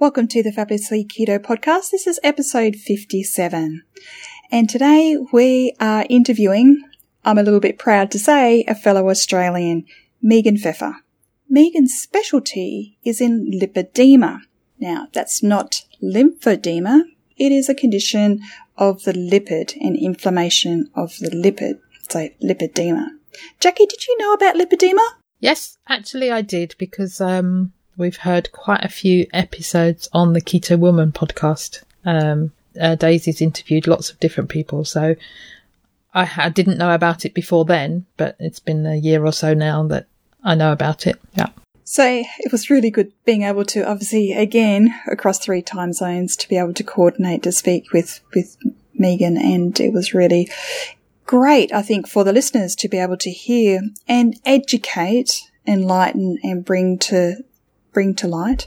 Welcome to the Fabulously Keto podcast. This is episode 57. And today we are interviewing, I'm a little bit proud to say, a fellow Australian, Megan Pfeffer. Megan's specialty is in lipedema. Now, that's not lymphedema. It is a condition of the lipid and inflammation of the lipid. So, lipedema. Jackie, did you know about lipedema? Yes, actually I did because um, we've heard quite a few episodes on the Keto Woman podcast. Um, uh, Daisy's interviewed lots of different people, so I, I didn't know about it before then, but it's been a year or so now that I know about it. Yeah. So it was really good being able to obviously again across three time zones to be able to coordinate to speak with with Megan and it was really great I think for the listeners to be able to hear and educate enlighten and bring to bring to light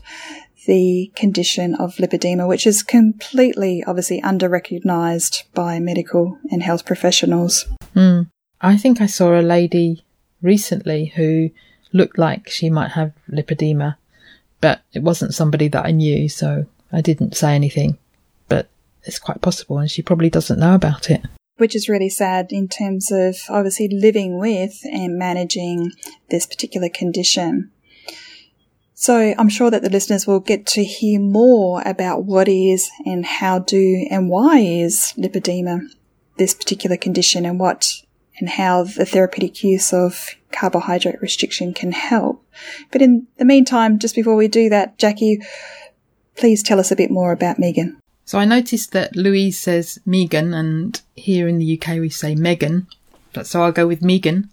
the condition of lipedema, which is completely, obviously, under recognized by medical and health professionals. Mm. I think I saw a lady recently who looked like she might have lipedema, but it wasn't somebody that I knew, so I didn't say anything. But it's quite possible, and she probably doesn't know about it. Which is really sad in terms of obviously living with and managing this particular condition. So I'm sure that the listeners will get to hear more about what is and how do and why is lipedema this particular condition and what and how the therapeutic use of carbohydrate restriction can help. But in the meantime, just before we do that, Jackie, please tell us a bit more about Megan. So I noticed that Louise says Megan, and here in the UK we say Megan. So I'll go with Megan.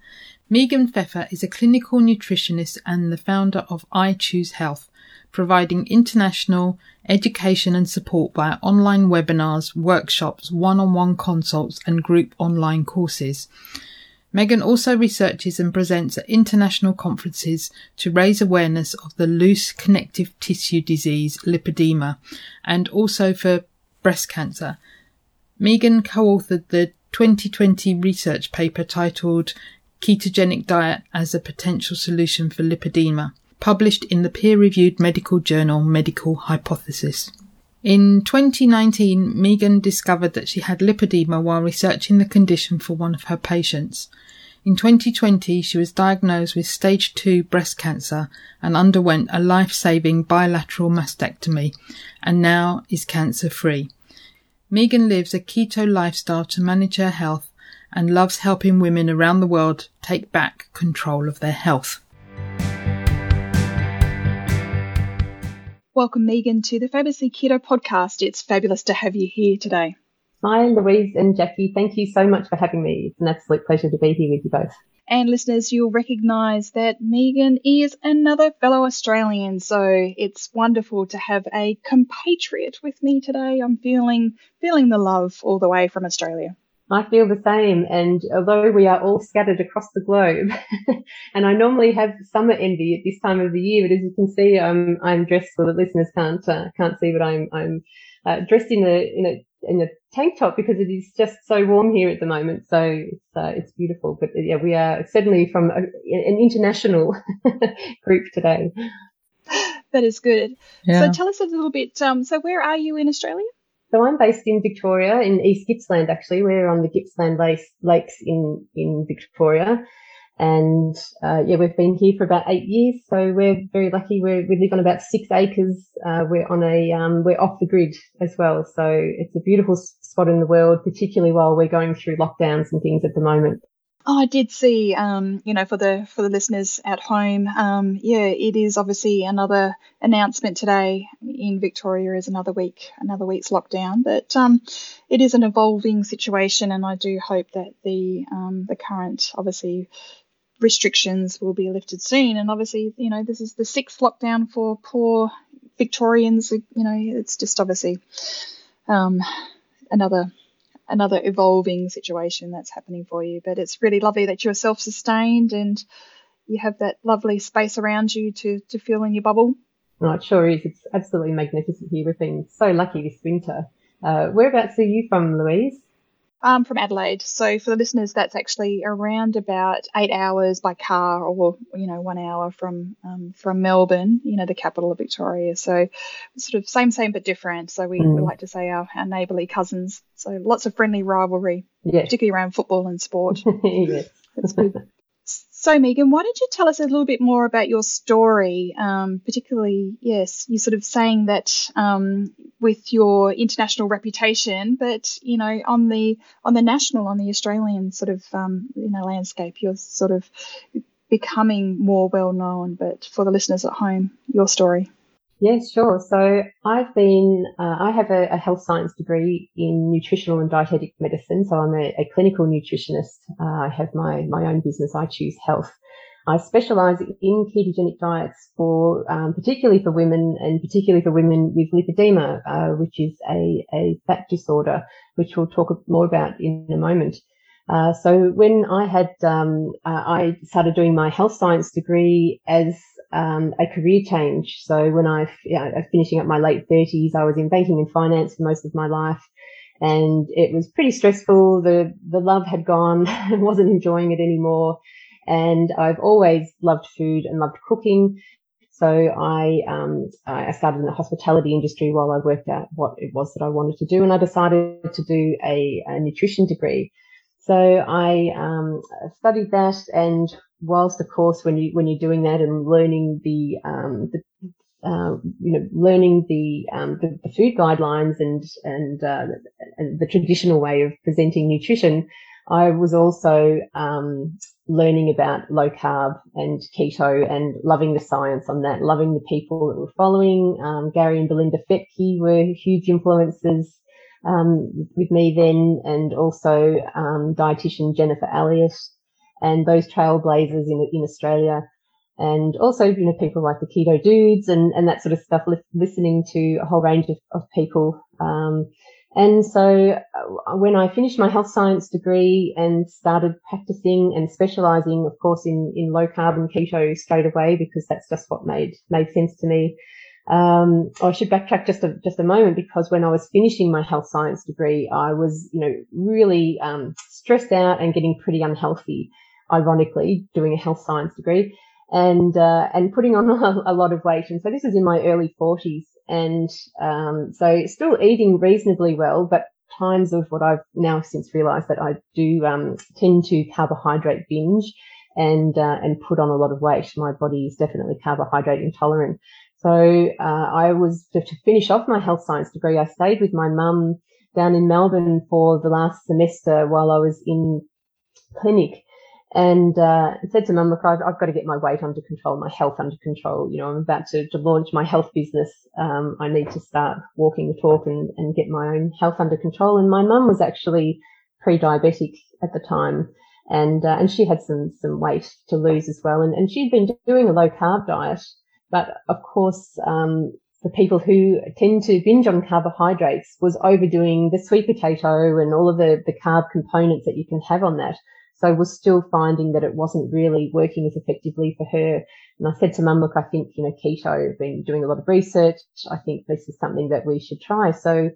Megan Pfeffer is a clinical nutritionist and the founder of I Choose Health, providing international education and support via online webinars, workshops, one-on-one consults and group online courses. Megan also researches and presents at international conferences to raise awareness of the loose connective tissue disease lipedema and also for breast cancer. Megan co-authored the 2020 research paper titled ketogenic diet as a potential solution for lipedema, published in the peer-reviewed medical journal Medical Hypothesis. In 2019, Megan discovered that she had lipedema while researching the condition for one of her patients. In 2020, she was diagnosed with stage 2 breast cancer and underwent a life-saving bilateral mastectomy and now is cancer free. Megan lives a keto lifestyle to manage her health and loves helping women around the world take back control of their health. Welcome, Megan, to the Fabulously Keto podcast. It's fabulous to have you here today. Hi, Louise and Jackie. Thank you so much for having me. It's an absolute pleasure to be here with you both. And listeners, you'll recognise that Megan is another fellow Australian, so it's wonderful to have a compatriot with me today. I'm feeling feeling the love all the way from Australia. I feel the same. And although we are all scattered across the globe, and I normally have summer envy at this time of the year, but as you can see, I'm I'm dressed so the listeners can't uh, can't see, but I'm I'm uh, dressed in a in a in a tank top because it is just so warm here at the moment. So it's uh, it's beautiful. But yeah, we are certainly from a, an international group today. That is good. Yeah. So tell us a little bit. Um, so where are you in Australia? So I'm based in Victoria, in East Gippsland actually. We're on the Gippsland Lakes, in, in Victoria. And uh, yeah, we've been here for about eight years, so we're very lucky. We're, we live on about six acres. Uh, we're on a um, we're off the grid as well, so it's a beautiful spot in the world, particularly while we're going through lockdowns and things at the moment. Oh, I did see, um, you know, for the for the listeners at home, um, yeah, it is obviously another announcement today in Victoria is another week, another week's lockdown. But um, it is an evolving situation, and I do hope that the um, the current, obviously, restrictions will be lifted soon. And obviously, you know, this is the sixth lockdown for poor Victorians. You know, it's just obviously um, another another evolving situation that's happening for you. But it's really lovely that you're self sustained and you have that lovely space around you to, to feel in your bubble. Oh, it sure is. It's absolutely magnificent here. We've been so lucky this winter. Uh, whereabouts are you from, Louise? I'm from Adelaide. So for the listeners, that's actually around about eight hours by car, or you know, one hour from um, from Melbourne, you know, the capital of Victoria. So sort of same, same but different. So we, mm. we like to say our, our neighbourly cousins. So lots of friendly rivalry, particularly around football and sport. yes. That's good. So, Megan, why don't you tell us a little bit more about your story? Um, particularly, yes, you're sort of saying that um, with your international reputation, but you know, on the on the national, on the Australian sort of um, you know landscape, you're sort of becoming more well known. But for the listeners at home, your story. Yes, sure. So I've been, uh, I have a, a, health science degree in nutritional and dietetic medicine. So I'm a, a clinical nutritionist. Uh, I have my, my own business. I choose health. I specialize in ketogenic diets for, um, particularly for women and particularly for women with lipedema, uh, which is a, a fat disorder, which we'll talk more about in a moment. Uh, so when I had, um, uh, I started doing my health science degree as um, a career change. So when I, you finishing up my late thirties, I was in banking and finance for most of my life. And it was pretty stressful. The, the love had gone. I wasn't enjoying it anymore. And I've always loved food and loved cooking. So I, um, I started in the hospitality industry while I worked out what it was that I wanted to do. And I decided to do a, a nutrition degree. So I um, studied that, and whilst of course when you when you're doing that and learning the um, the uh, you know, learning the, um, the, the food guidelines and and, uh, and the traditional way of presenting nutrition, I was also um, learning about low carb and keto and loving the science on that, loving the people that were following. Um, Gary and Belinda Fettke were huge influences um, with me then, and also um, dietitian Jennifer Elliott and those trailblazers in, in Australia. And also, you know, people like the keto dudes and, and that sort of stuff, li- listening to a whole range of, of people. Um, and so uh, when I finished my health science degree and started practicing and specializing, of course, in, in low carb and keto straight away, because that's just what made, made sense to me. Um, I should backtrack just a, just a moment because when I was finishing my health science degree, I was, you know, really, um, stressed out and getting pretty unhealthy ironically, doing a health science degree and, uh, and putting on a, a, lot of weight. And so this is in my early forties. And, um, so still eating reasonably well, but times of what I've now since realized that I do, um, tend to carbohydrate binge and, uh, and put on a lot of weight. My body is definitely carbohydrate intolerant. So, uh, I was to finish off my health science degree. I stayed with my mum down in Melbourne for the last semester while I was in clinic and uh, said to mum, look, I've, I've, got to get my weight under control, my health under control. You know, I'm about to, to launch my health business. Um, I need to start walking the talk and, and get my own health under control. And my mum was actually pre-diabetic at the time. And, uh, and she had some, some weight to lose as well. And, and she'd been doing a low carb diet. But of course, um, for people who tend to binge on carbohydrates was overdoing the sweet potato and all of the, the carb components that you can have on that. So was still finding that it wasn't really working as effectively for her. And I said to mum, look, I think, you know, keto, I've been doing a lot of research. I think this is something that we should try. So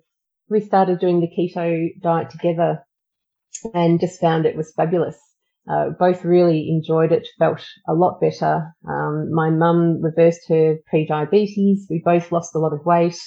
we started doing the keto diet together and just found it was fabulous. Uh, both really enjoyed it, felt a lot better. Um, my mum reversed her pre-diabetes. We both lost a lot of weight.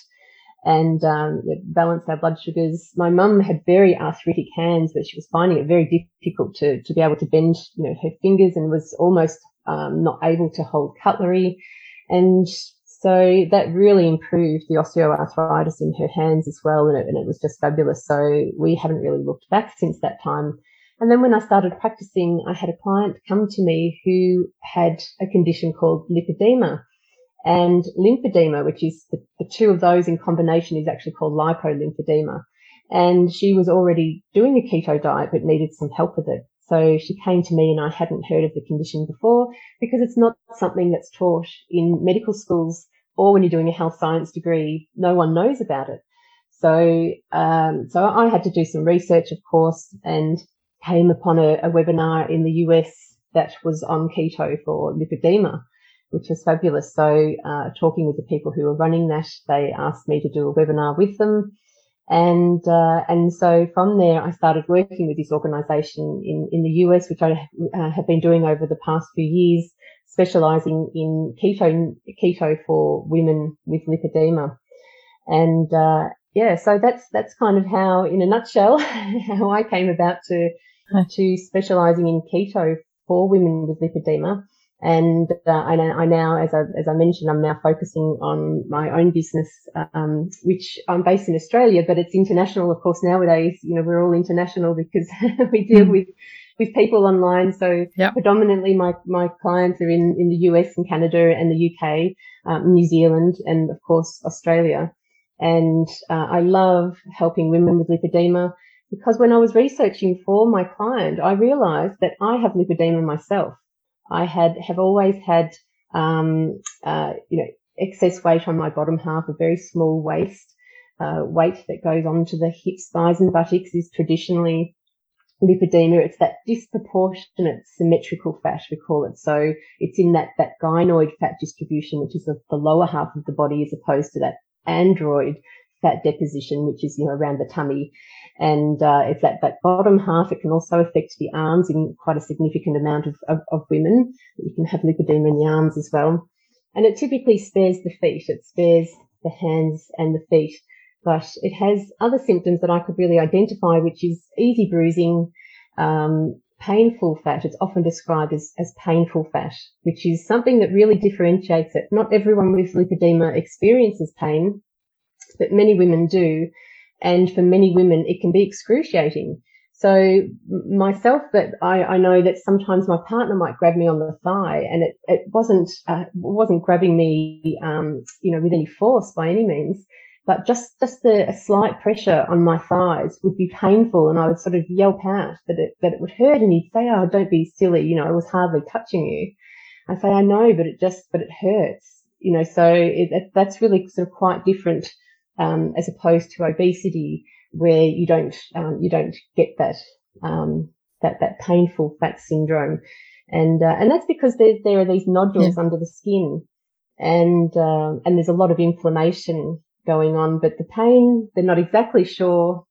And um, balance our blood sugars. My mum had very arthritic hands, but she was finding it very difficult to, to be able to bend, you know, her fingers and was almost um, not able to hold cutlery. And so that really improved the osteoarthritis in her hands as well. And it, and it was just fabulous. So we haven't really looked back since that time. And then when I started practicing, I had a client come to me who had a condition called lipedema. And lymphedema, which is the, the two of those in combination, is actually called lipolymphedema. And she was already doing a keto diet, but needed some help with it. So she came to me and I hadn't heard of the condition before because it's not something that's taught in medical schools or when you're doing a health science degree, no one knows about it. So, um, so I had to do some research, of course, and came upon a, a webinar in the US that was on keto for lipedema which was fabulous. So, uh, talking with the people who were running that, they asked me to do a webinar with them. And, uh, and so from there, I started working with this organization in, in the US, which I uh, have been doing over the past few years, specializing in keto, keto for women with lipedema. And, uh, yeah, so that's, that's kind of how, in a nutshell, how I came about to, to specializing in keto for women with lipedema. And uh, I, I, now, as I, as I mentioned, I'm now focusing on my own business, um, which I'm based in Australia, but it's international, of course. Nowadays, you know, we're all international because we deal mm. with with people online. So yep. predominantly, my my clients are in in the US and Canada and the UK, um, New Zealand, and of course Australia. And uh, I love helping women with lipedema because when I was researching for my client, I realized that I have lipedema myself. I had have always had um, uh, you know excess weight on my bottom half, a very small waist. Uh, weight that goes onto the hips, thighs, and buttocks is traditionally lipedema. It's that disproportionate symmetrical fat we call it. So it's in that that gynoid fat distribution, which is the, the lower half of the body, as opposed to that android fat deposition, which is you know around the tummy and uh, it's that, that bottom half. It can also affect the arms in quite a significant amount of, of, of women. You can have lipedema in the arms as well. And it typically spares the feet. It spares the hands and the feet, but it has other symptoms that I could really identify, which is easy bruising, um, painful fat. It's often described as, as painful fat, which is something that really differentiates it. Not everyone with lipedema experiences pain, but many women do. And for many women, it can be excruciating. So myself, but I, I, know that sometimes my partner might grab me on the thigh, and it, it wasn't uh, wasn't grabbing me, um, you know, with any force by any means, but just just a, a, slight pressure on my thighs would be painful, and I would sort of yelp out that it that it would hurt, and he'd say, "Oh, don't be silly," you know, I was hardly touching you. I say, "I know, but it just but it hurts," you know. So it, that's really sort of quite different um, as opposed to obesity, where you don't um, you don't get that um, that that painful fat syndrome, and uh, and that's because there there are these nodules yeah. under the skin, and um, and there's a lot of inflammation going on, but the pain they're not exactly sure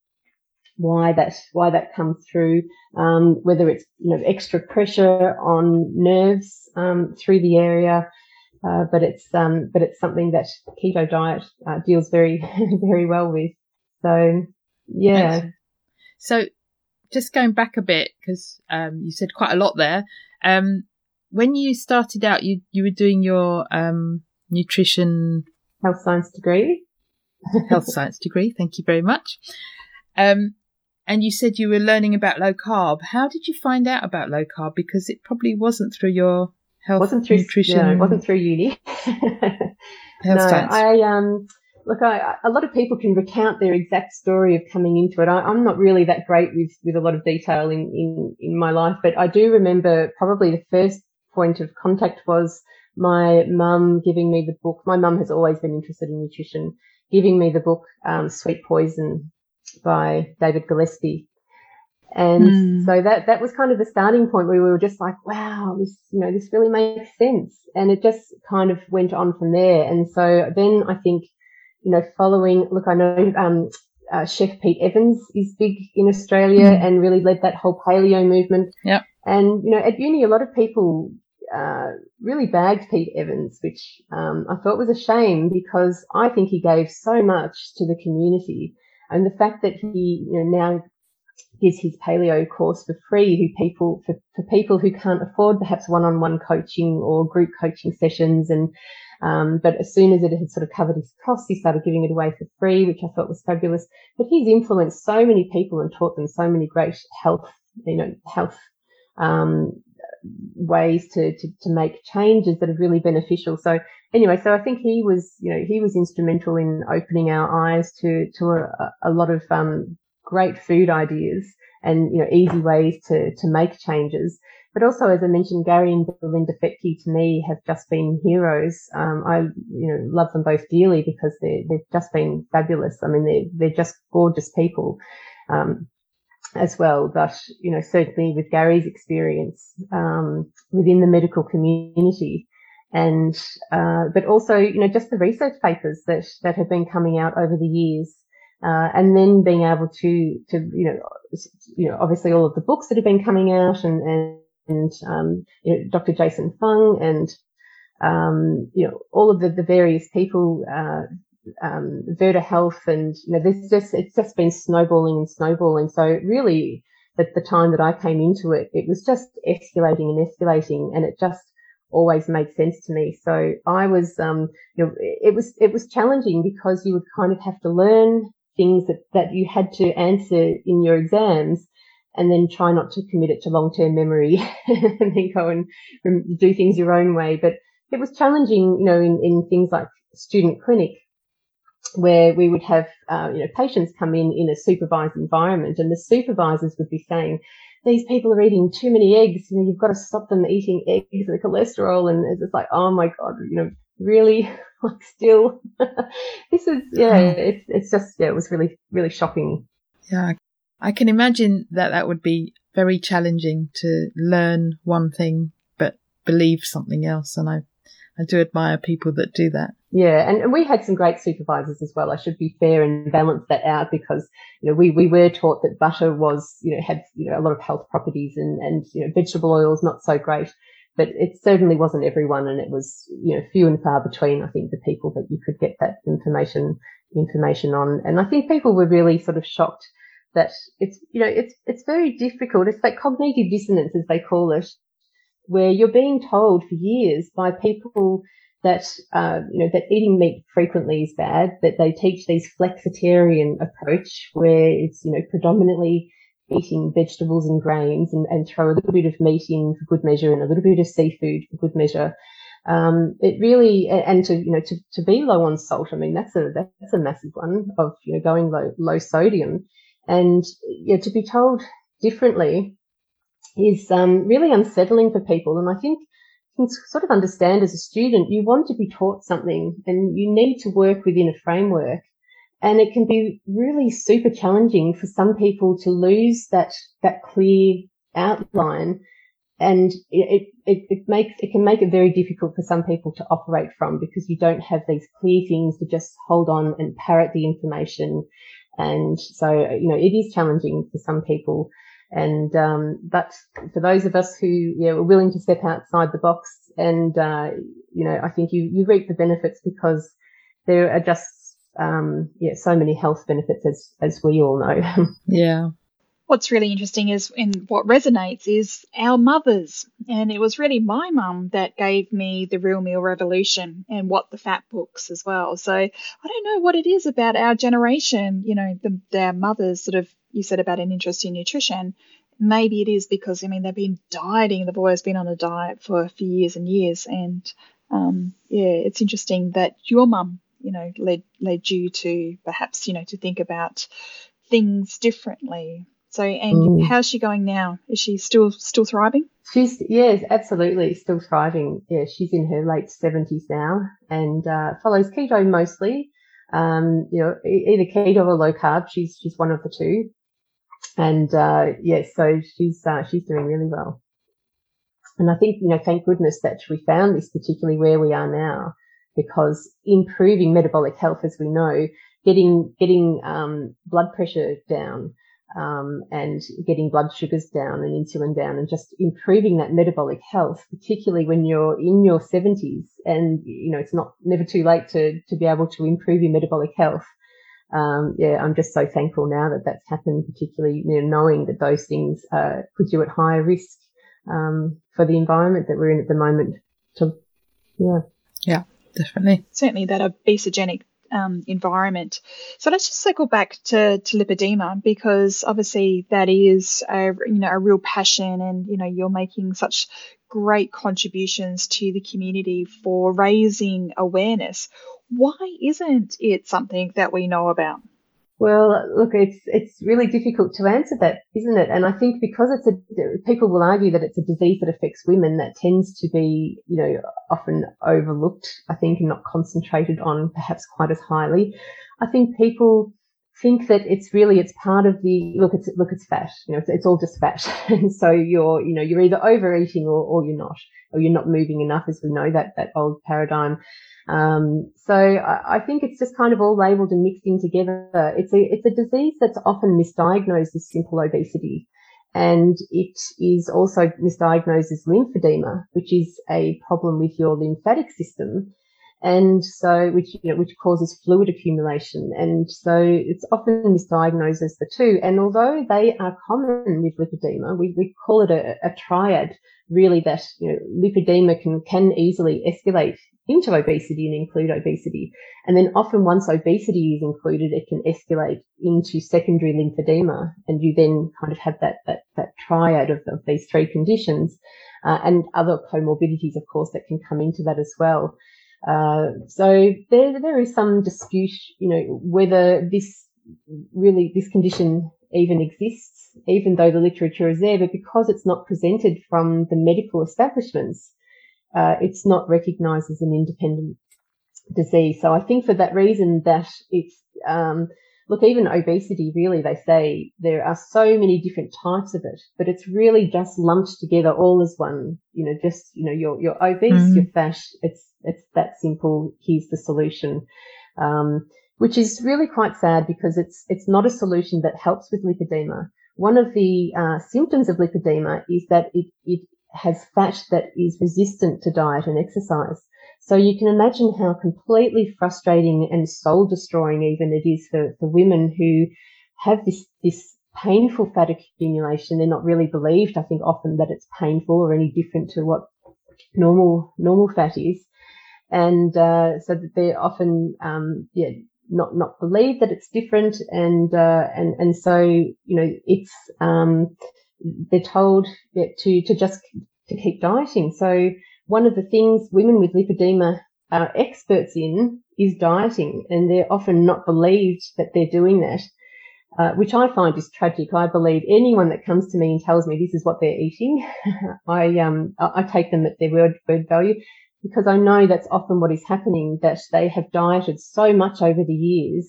why that why that comes through, um, whether it's you know extra pressure on nerves um, through the area, uh, but it's um, but it's something that keto diet uh, deals very very well with. So yeah. So just going back a bit because um, you said quite a lot there. Um, when you started out, you you were doing your um, nutrition health science degree. health science degree. Thank you very much. Um, and you said you were learning about low carb. How did you find out about low carb? Because it probably wasn't through your health wasn't through, nutrition. Yeah, it wasn't through uni. no, science. I um look, I, a lot of people can recount their exact story of coming into it. I, am not really that great with with a lot of detail in, in in my life, but I do remember probably the first point of contact was my mum giving me the book. My mum has always been interested in nutrition, giving me the book um, Sweet Poison by David Gillespie. And mm. so that, that was kind of the starting point where we were just like, wow, this, you know, this really makes sense. And it just kind of went on from there. And so then I think, you know, following, look, I know, um, uh, Chef Pete Evans is big in Australia mm. and really led that whole paleo movement. Yep. And, you know, at uni, a lot of people uh, really bagged Pete Evans, which um, I thought was a shame because I think he gave so much to the community. And the fact that he you know, now gives his paleo course for free who people for, for people who can't afford perhaps one-on-one coaching or group coaching sessions and um, but as soon as it had sort of covered his costs, he started giving it away for free, which I thought was fabulous. But he's influenced so many people and taught them so many great health, you know, health um, ways to, to, to make changes that are really beneficial. So anyway, so I think he was, you know, he was instrumental in opening our eyes to to a, a lot of um, great food ideas and you know easy ways to to make changes. But also, as I mentioned, Gary and Belinda Fettke to me have just been heroes. Um, I you know love them both dearly because they they've just been fabulous. I mean, they they're just gorgeous people. Um, as well. But, you know, certainly with Gary's experience, um, within the medical community and, uh, but also, you know, just the research papers that, that have been coming out over the years. Uh, and then being able to, to, you know, you know, obviously all of the books that have been coming out and, and, and um, you know, Dr. Jason Fung and, um, you know, all of the, the various people, uh, um, Virta Health, and you know, there's just it's just been snowballing and snowballing. So really, at the time that I came into it, it was just escalating and escalating, and it just always made sense to me. So I was, um, you know, it was it was challenging because you would kind of have to learn things that that you had to answer in your exams. And then try not to commit it to long-term memory and then go and do things your own way. But it was challenging, you know, in, in things like student clinic where we would have uh, you know patients come in in a supervised environment, and the supervisors would be saying, "These people are eating too many eggs. You know, you've got to stop them eating eggs. The cholesterol." And it's just like, "Oh my god, you know, really." like still, this is yeah. It's it's just yeah. It was really really shocking. Yeah, I can imagine that that would be very challenging to learn one thing but believe something else, and I I do admire people that do that. Yeah, and, and we had some great supervisors as well. I should be fair and balance that out because you know we, we were taught that butter was you know had you know a lot of health properties and and you know vegetable oils not so great, but it certainly wasn't everyone, and it was you know few and far between. I think the people that you could get that information information on, and I think people were really sort of shocked that it's you know it's it's very difficult. It's like cognitive dissonance as they call it, where you're being told for years by people that uh, you know that eating meat frequently is bad. That they teach these flexitarian approach where it's you know predominantly eating vegetables and grains and, and throw a little bit of meat in for good measure and a little bit of seafood for good measure. Um, it really and to you know to, to be low on salt. I mean that's a that's a massive one of you know going low low sodium, and yeah, to be told differently is um, really unsettling for people. And I think you can sort of understand as a student, you want to be taught something and you need to work within a framework. And it can be really super challenging for some people to lose that, that clear outline. And it, it, it makes, it can make it very difficult for some people to operate from because you don't have these clear things to just hold on and parrot the information. And so, you know, it is challenging for some people. And um, but for those of us who know, are willing to step outside the box, and uh, you know, I think you you reap the benefits because there are just um, yeah so many health benefits as as we all know. yeah. What's really interesting is, and what resonates is our mothers. And it was really my mum that gave me the Real Meal Revolution and what the fat books as well. So I don't know what it is about our generation, you know, the, their mothers sort of you said about an interest in nutrition, maybe it is because I mean they've been dieting, they've always been on a diet for, for years and years, and um, yeah, it's interesting that your mum, you know, led led you to perhaps you know to think about things differently. So, and mm. how's she going now? Is she still still thriving? She's yes, absolutely still thriving. Yeah, she's in her late seventies now and uh, follows keto mostly. Um, you know, either keto or low carb. She's she's one of the two. And uh, yes, so she's uh, she's doing really well. And I think you know, thank goodness that we found this, particularly where we are now, because improving metabolic health, as we know, getting getting um, blood pressure down, um, and getting blood sugars down and insulin down and just improving that metabolic health, particularly when you're in your 70s and, you know, it's not never too late to, to be able to improve your metabolic health. Um, yeah, I'm just so thankful now that that's happened, particularly you know, knowing that those things uh, put you at higher risk um, for the environment that we're in at the moment. To, yeah. Yeah, definitely. Certainly that obesogenic um, environment. So let's just circle back to, to lipedema because obviously that is a you know a real passion, and you know you're making such great contributions to the community for raising awareness. Why isn't it something that we know about? Well, look, it's it's really difficult to answer that, isn't it? And I think because it's a people will argue that it's a disease that affects women that tends to be, you know, often overlooked. I think and not concentrated on perhaps quite as highly. I think people think that it's really it's part of the look. It's look, it's fat. You know, it's, it's all just fat, and so you're you know you're either overeating or, or you're not, or you're not moving enough, as we know that that old paradigm. Um, so I, I, think it's just kind of all labelled and mixed in together. It's a it's a disease that's often misdiagnosed as simple obesity, and it is also misdiagnosed as lymphedema, which is a problem with your lymphatic system, and so which you know, which causes fluid accumulation, and so it's often misdiagnosed as the two. And although they are common with lipedema, we, we call it a, a triad really that you know lipedema can can easily escalate into obesity and include obesity. And then often once obesity is included, it can escalate into secondary lymphedema. And you then kind of have that, that, that triad of, of these three conditions, uh, and other comorbidities, of course, that can come into that as well. Uh, so there, there is some dispute, you know, whether this really, this condition even exists, even though the literature is there, but because it's not presented from the medical establishments, uh, it's not recognised as an independent disease. So I think for that reason that it's um, look even obesity really they say there are so many different types of it, but it's really just lumped together all as one. You know, just you know you're you're obese, mm. you're fat. It's it's that simple. Here's the solution. Um, which is really quite sad because it's it's not a solution that helps with lipedema. One of the uh, symptoms of lipedema is that it, it has fat that is resistant to diet and exercise. So you can imagine how completely frustrating and soul destroying even it is for, for women who have this, this painful fat accumulation. They're not really believed, I think, often that it's painful or any different to what normal, normal fat is. And, uh, so that they're often, um, yeah, not, not believed that it's different. And, uh, and, and so, you know, it's, um, they're told to, to just to keep dieting. So one of the things women with lipedema are experts in is dieting and they're often not believed that they're doing that. Uh, which I find is tragic. I believe anyone that comes to me and tells me this is what they're eating, I um I take them at their word word value because I know that's often what is happening. That they have dieted so much over the years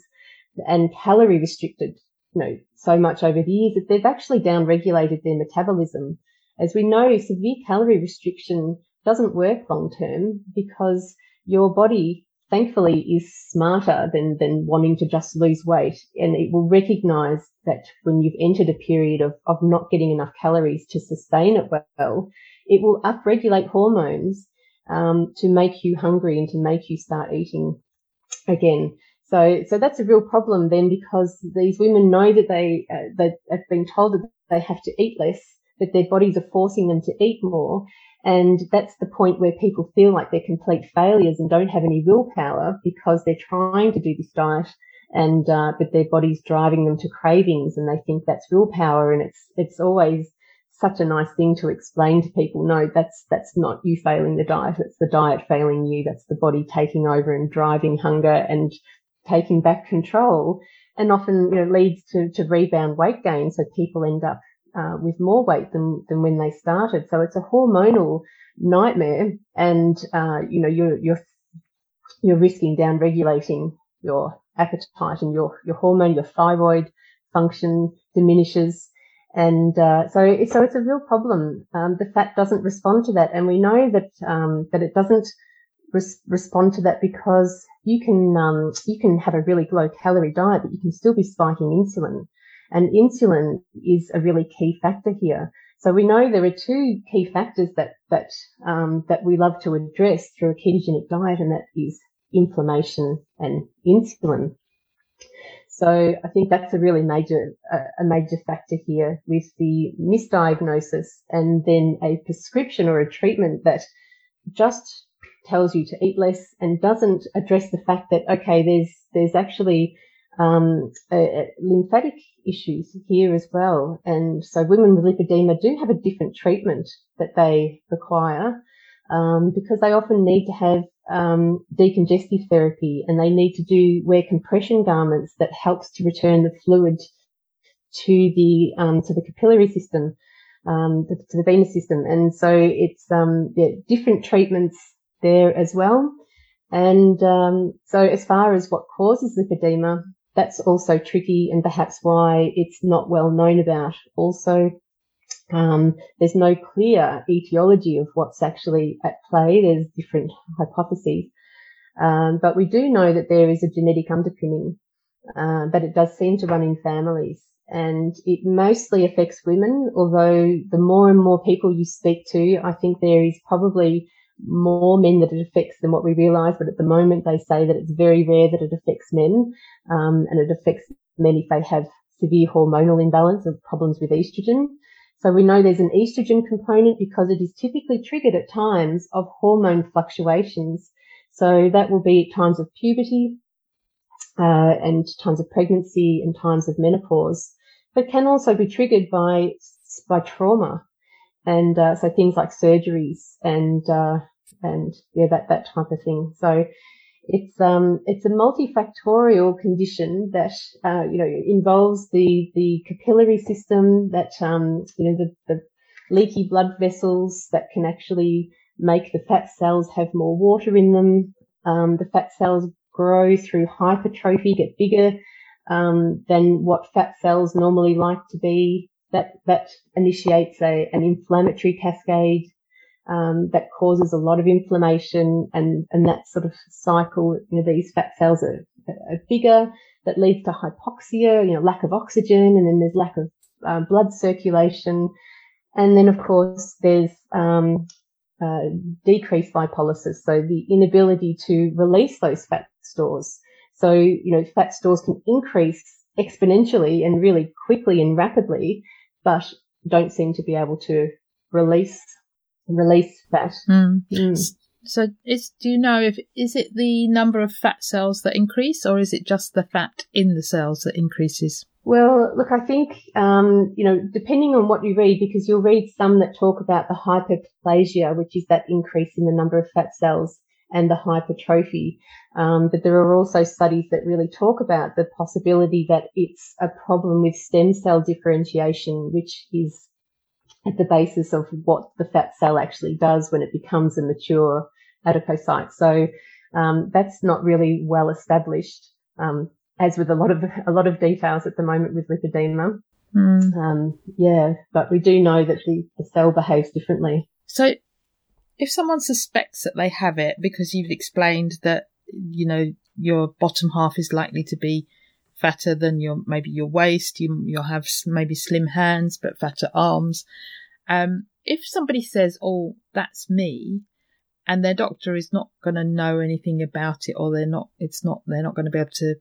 and calorie restricted, you know, so much over the years that they've actually downregulated their metabolism. As we know, severe calorie restriction doesn't work long term because your body thankfully is smarter than, than wanting to just lose weight and it will recognize that when you've entered a period of, of not getting enough calories to sustain it well, it will upregulate hormones um, to make you hungry and to make you start eating again. So, so that's a real problem then because these women know that they, uh, they have been told that they have to eat less, but their bodies are forcing them to eat more. And that's the point where people feel like they're complete failures and don't have any willpower because they're trying to do this diet and, uh, but their body's driving them to cravings and they think that's willpower. And it's, it's always such a nice thing to explain to people. No, that's, that's not you failing the diet. It's the diet failing you. That's the body taking over and driving hunger and taking back control and often you know, leads to, to rebound weight gain. So people end up uh, with more weight than, than when they started. So it's a hormonal nightmare and, uh, you know, you're, you're, you're risking down regulating your appetite and your, your hormone, your thyroid function diminishes. And, uh, so, so it's a real problem. Um, the fat doesn't respond to that. And we know that, um, that it doesn't res- respond to that because you can um, you can have a really low calorie diet, but you can still be spiking insulin. And insulin is a really key factor here. So we know there are two key factors that that um, that we love to address through a ketogenic diet, and that is inflammation and insulin. So I think that's a really major a major factor here with the misdiagnosis and then a prescription or a treatment that just tells you to eat less and doesn't address the fact that okay, there's there's actually um, lymphatic issues here as well. And so women with lipedema do have a different treatment that they require um, because they often need to have um, decongestive therapy and they need to do wear compression garments that helps to return the fluid to the um, to the capillary system, um, to, to, the venous system. And so it's um, yeah, different treatments there as well. And so as far as what causes lipedema, that's also tricky and perhaps why it's not well known about. Also, um, there's no clear etiology of what's actually at play. There's different hypotheses. Um, but we do know that there is a genetic underpinning, uh, but it does seem to run in families. And it mostly affects women, although the more and more people you speak to, I think there is probably more men that it affects than what we realise, but at the moment they say that it's very rare that it affects men, um, and it affects men if they have severe hormonal imbalance or problems with estrogen. So we know there's an estrogen component because it is typically triggered at times of hormone fluctuations. So that will be at times of puberty, uh, and times of pregnancy and times of menopause, but can also be triggered by by trauma and uh, so things like surgeries and uh, and yeah that that type of thing. So it's um it's a multifactorial condition that uh, you know involves the the capillary system that um you know the, the leaky blood vessels that can actually make the fat cells have more water in them. Um, the fat cells grow through hypertrophy, get bigger um, than what fat cells normally like to be that that initiates a an inflammatory cascade um, that causes a lot of inflammation and and that sort of cycle. You know, these fat cells are, are bigger. That leads to hypoxia, you know, lack of oxygen, and then there's lack of uh, blood circulation, and then of course there's um, uh, decreased lipolysis, so the inability to release those fat stores. So you know, fat stores can increase exponentially and really quickly and rapidly but don't seem to be able to release release fat. Mm. Mm. So, is do you know if is it the number of fat cells that increase, or is it just the fat in the cells that increases? Well, look, I think um, you know, depending on what you read, because you'll read some that talk about the hyperplasia, which is that increase in the number of fat cells, and the hypertrophy. Um, but there are also studies that really talk about the possibility that it's a problem with stem cell differentiation, which is at the basis of what the fat cell actually does when it becomes a mature adipocyte. So um, that's not really well established, um, as with a lot of a lot of details at the moment with lipedema. Mm. Um, yeah, but we do know that the, the cell behaves differently. So if someone suspects that they have it because you've explained that you know your bottom half is likely to be fatter than your maybe your waist, you you'll have maybe slim hands but fatter arms. Um, if somebody says, "Oh, that's me," and their doctor is not going to know anything about it, or they're not, it's not, they're not going to be able to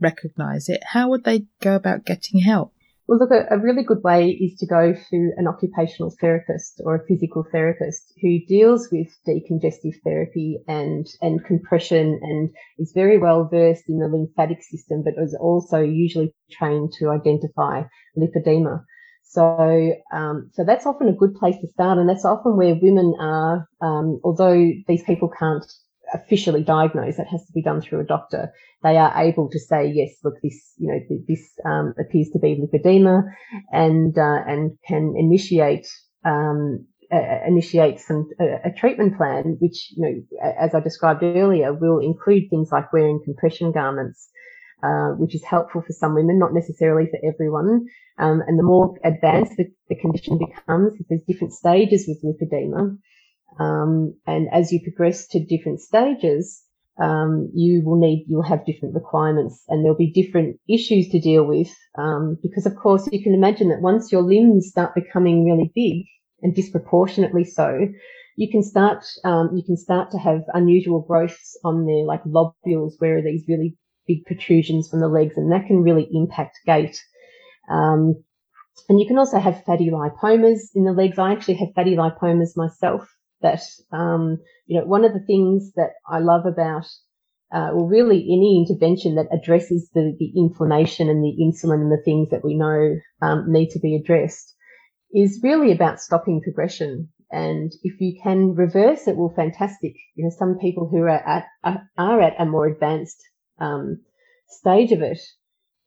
recognize it. How would they go about getting help? Well, look, a, really good way is to go to an occupational therapist or a physical therapist who deals with decongestive therapy and, and compression and is very well versed in the lymphatic system, but is also usually trained to identify lipedema. So, um, so that's often a good place to start, and that's often where women are. Um, although these people can't officially diagnosed. That has to be done through a doctor. They are able to say, yes, look, this, you know, this um, appears to be lipedema, and uh, and can initiate um, uh, initiate some a, a, treatment plan, which you know, as I described earlier, will include things like wearing compression garments. Uh, which is helpful for some women, not necessarily for everyone. Um, and the more advanced the, the condition becomes, there's different stages with lipedema, um, and as you progress to different stages, um, you will need, you'll have different requirements and there'll be different issues to deal with. Um, because of course you can imagine that once your limbs start becoming really big and disproportionately so, you can start, um, you can start to have unusual growths on there, like lobules, where are these really big protrusions from the legs, and that can really impact gait. Um, and you can also have fatty lipomas in the legs. I actually have fatty lipomas myself that, um, you know, one of the things that I love about, uh, well, really any intervention that addresses the, the inflammation and the insulin and the things that we know um, need to be addressed is really about stopping progression. And if you can reverse it, well, fantastic. You know, some people who are at, are at a more advanced um, stage of it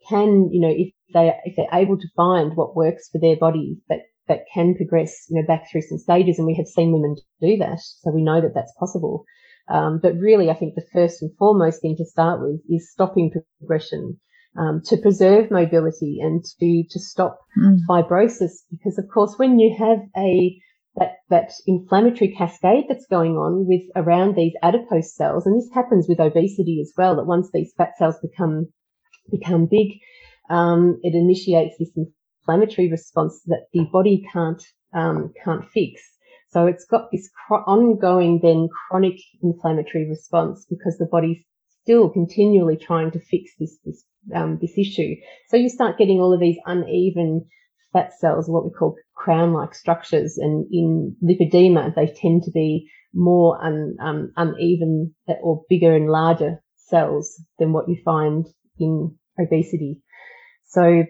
can, you know, if they if they're able to find what works for their body, that that can progress, you know, back through some stages. And we have seen women do that. So we know that that's possible. Um, but really, I think the first and foremost thing to start with is stopping progression, um, to preserve mobility and to, to stop mm. fibrosis. Because of course, when you have a, that, that inflammatory cascade that's going on with around these adipose cells, and this happens with obesity as well, that once these fat cells become, become big, um, it initiates this inflammatory response that the body can't um, can't fix. So it's got this cro- ongoing then chronic inflammatory response because the body's still continually trying to fix this this um, this issue. So you start getting all of these uneven fat cells, what we call crown-like structures, and in lipedema they tend to be more un, um, uneven or bigger and larger cells than what you find in obesity. So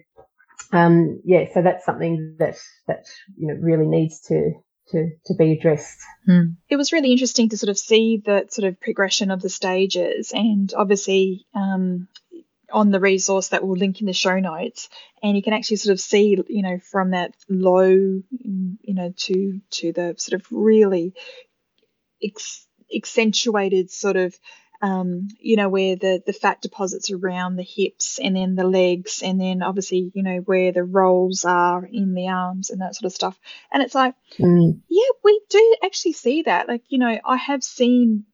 um, yeah, so that's something that that you know really needs to to to be addressed. Hmm. It was really interesting to sort of see the sort of progression of the stages, and obviously. Um, on the resource that we'll link in the show notes and you can actually sort of see you know from that low you know to to the sort of really ex- accentuated sort of um, you know, where the, the fat deposits around the hips and then the legs, and then obviously, you know, where the rolls are in the arms and that sort of stuff. And it's like, mm. yeah, we do actually see that. Like, you know, I have seen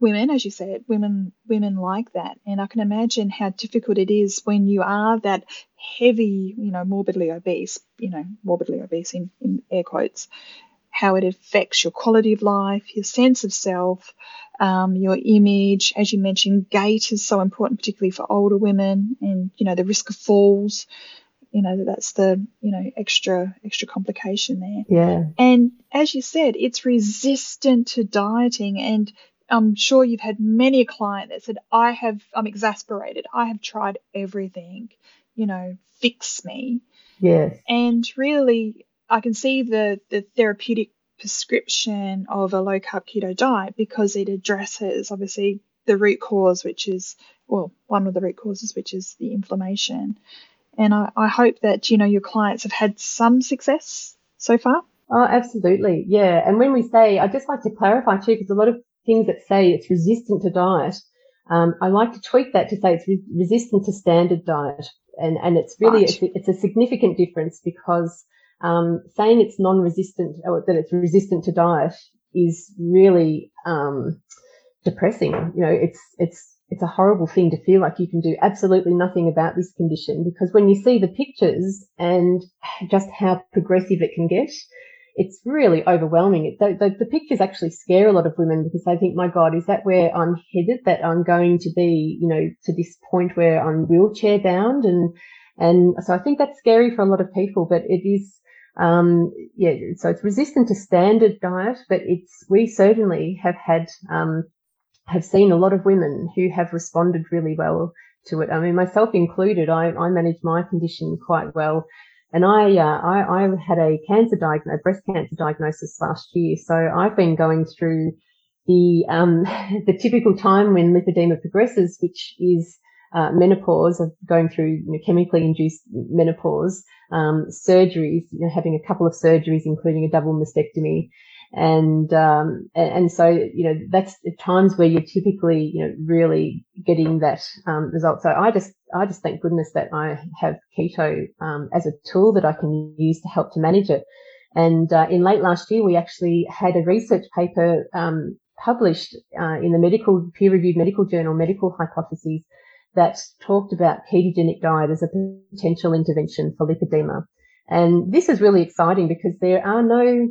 women, as you said, women women like that, and I can imagine how difficult it is when you are that heavy, you know, morbidly obese, you know, morbidly obese in, in air quotes, how it affects your quality of life, your sense of self, um, your image. As you mentioned, gait is so important, particularly for older women, and you know the risk of falls. You know that's the you know extra extra complication there. Yeah. And as you said, it's resistant to dieting, and I'm sure you've had many a client that said, "I have I'm exasperated. I have tried everything. You know, fix me." Yes. And really, I can see the, the therapeutic prescription of a low carb keto diet because it addresses obviously the root cause, which is, well, one of the root causes, which is the inflammation. And I, I hope that, you know, your clients have had some success so far. Oh, absolutely. Yeah. And when we say, I just like to clarify too, because a lot of things that say it's resistant to diet, um, I like to tweak that to say it's re- resistant to standard diet. And, and it's really, right. it's, it's a significant difference because um, saying it's non-resistant or that it's resistant to diet is really um, depressing. You know, it's it's it's a horrible thing to feel like you can do absolutely nothing about this condition because when you see the pictures and just how progressive it can get, it's really overwhelming. It, the, the, the, pictures actually scare a lot of women because they think, my God, is that where I'm headed? That I'm going to be, you know, to this point where I'm wheelchair bound and and so I think that's scary for a lot of people, but it is um, yeah, so it's resistant to standard diet, but it's we certainly have had um, have seen a lot of women who have responded really well to it. I mean, myself included. I, I manage my condition quite well, and I, uh, I I had a cancer diagnosis, breast cancer diagnosis last year. So I've been going through the um, the typical time when lipedema progresses, which is uh, menopause, of going through you know, chemically induced menopause, um, surgeries, you know, having a couple of surgeries, including a double mastectomy. And, um, and, and, so, you know, that's times where you're typically, you know, really getting that, um, result. So I just, I just thank goodness that I have keto, um, as a tool that I can use to help to manage it. And, uh, in late last year, we actually had a research paper, um, published uh, in the medical peer-reviewed medical journal Medical Hypotheses that talked about ketogenic diet as a potential intervention for lipedema. And this is really exciting because there are no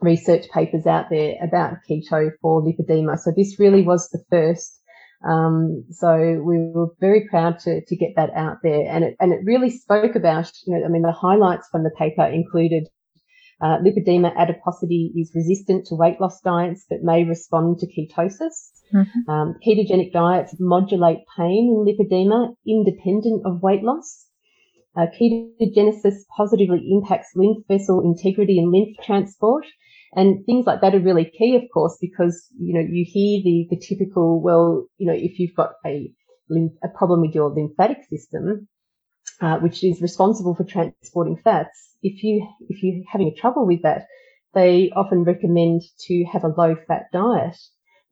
research papers out there about keto for lipedema. So this really was the first. Um, so we were very proud to, to get that out there. And it, and it really spoke about, you know, I mean, the highlights from the paper included uh, lipedema adiposity is resistant to weight loss diets but may respond to ketosis. Mm-hmm. Um, ketogenic diets modulate pain in lipedema independent of weight loss. Uh, ketogenesis positively impacts lymph vessel integrity and lymph transport. And things like that are really key, of course, because, you know, you hear the, the typical, well, you know, if you've got a, lymph, a problem with your lymphatic system, uh, which is responsible for transporting fats, if you, if you're having trouble with that, they often recommend to have a low fat diet.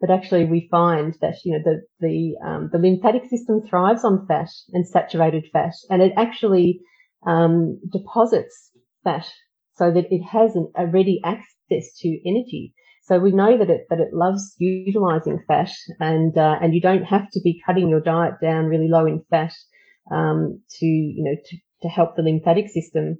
But actually we find that, you know, the, the, um, the lymphatic system thrives on fat and saturated fat and it actually, um, deposits fat so that it has an, a ready access to energy. So we know that it that it loves utilizing fat, and uh, and you don't have to be cutting your diet down really low in fat um, to you know to, to help the lymphatic system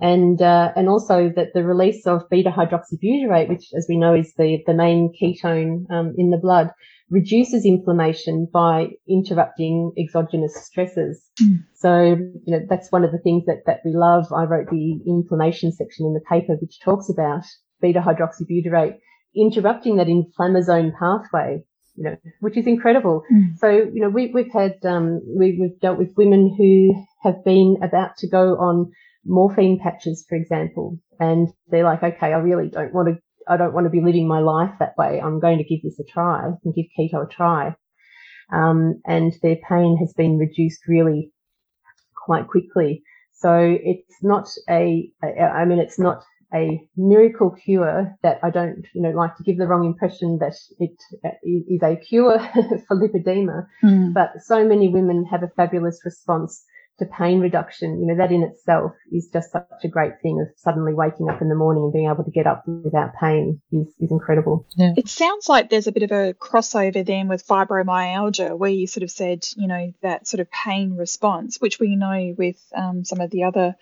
and uh, and also that the release of beta hydroxybutyrate, which as we know is the the main ketone um, in the blood, reduces inflammation by interrupting exogenous stresses. Mm. So you know that's one of the things that that we love. I wrote the inflammation section in the paper, which talks about beta hydroxybutyrate interrupting that inflammasome pathway. You know, which is incredible. Mm. So, you know, we, we've had, um, we, we've dealt with women who have been about to go on morphine patches, for example, and they're like, okay, I really don't want to, I don't want to be living my life that way. I'm going to give this a try and give keto a try. Um, and their pain has been reduced really quite quickly. So it's not a, I mean, it's not a miracle cure that I don't, you know, like to give the wrong impression that it is a cure for lipedema. Mm. But so many women have a fabulous response to pain reduction, you know, that in itself is just such a great thing of suddenly waking up in the morning and being able to get up without pain is, is incredible. Yeah. It sounds like there's a bit of a crossover then with fibromyalgia where you sort of said, you know, that sort of pain response, which we know with um, some of the other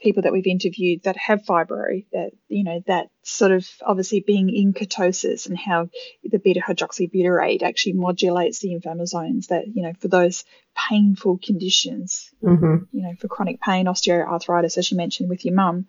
people that we've interviewed that have fibro that you know that sort of obviously being in ketosis and how the beta hydroxybutyrate actually modulates the inflammasomes that you know for those painful conditions mm-hmm. you know for chronic pain osteoarthritis as you mentioned with your mum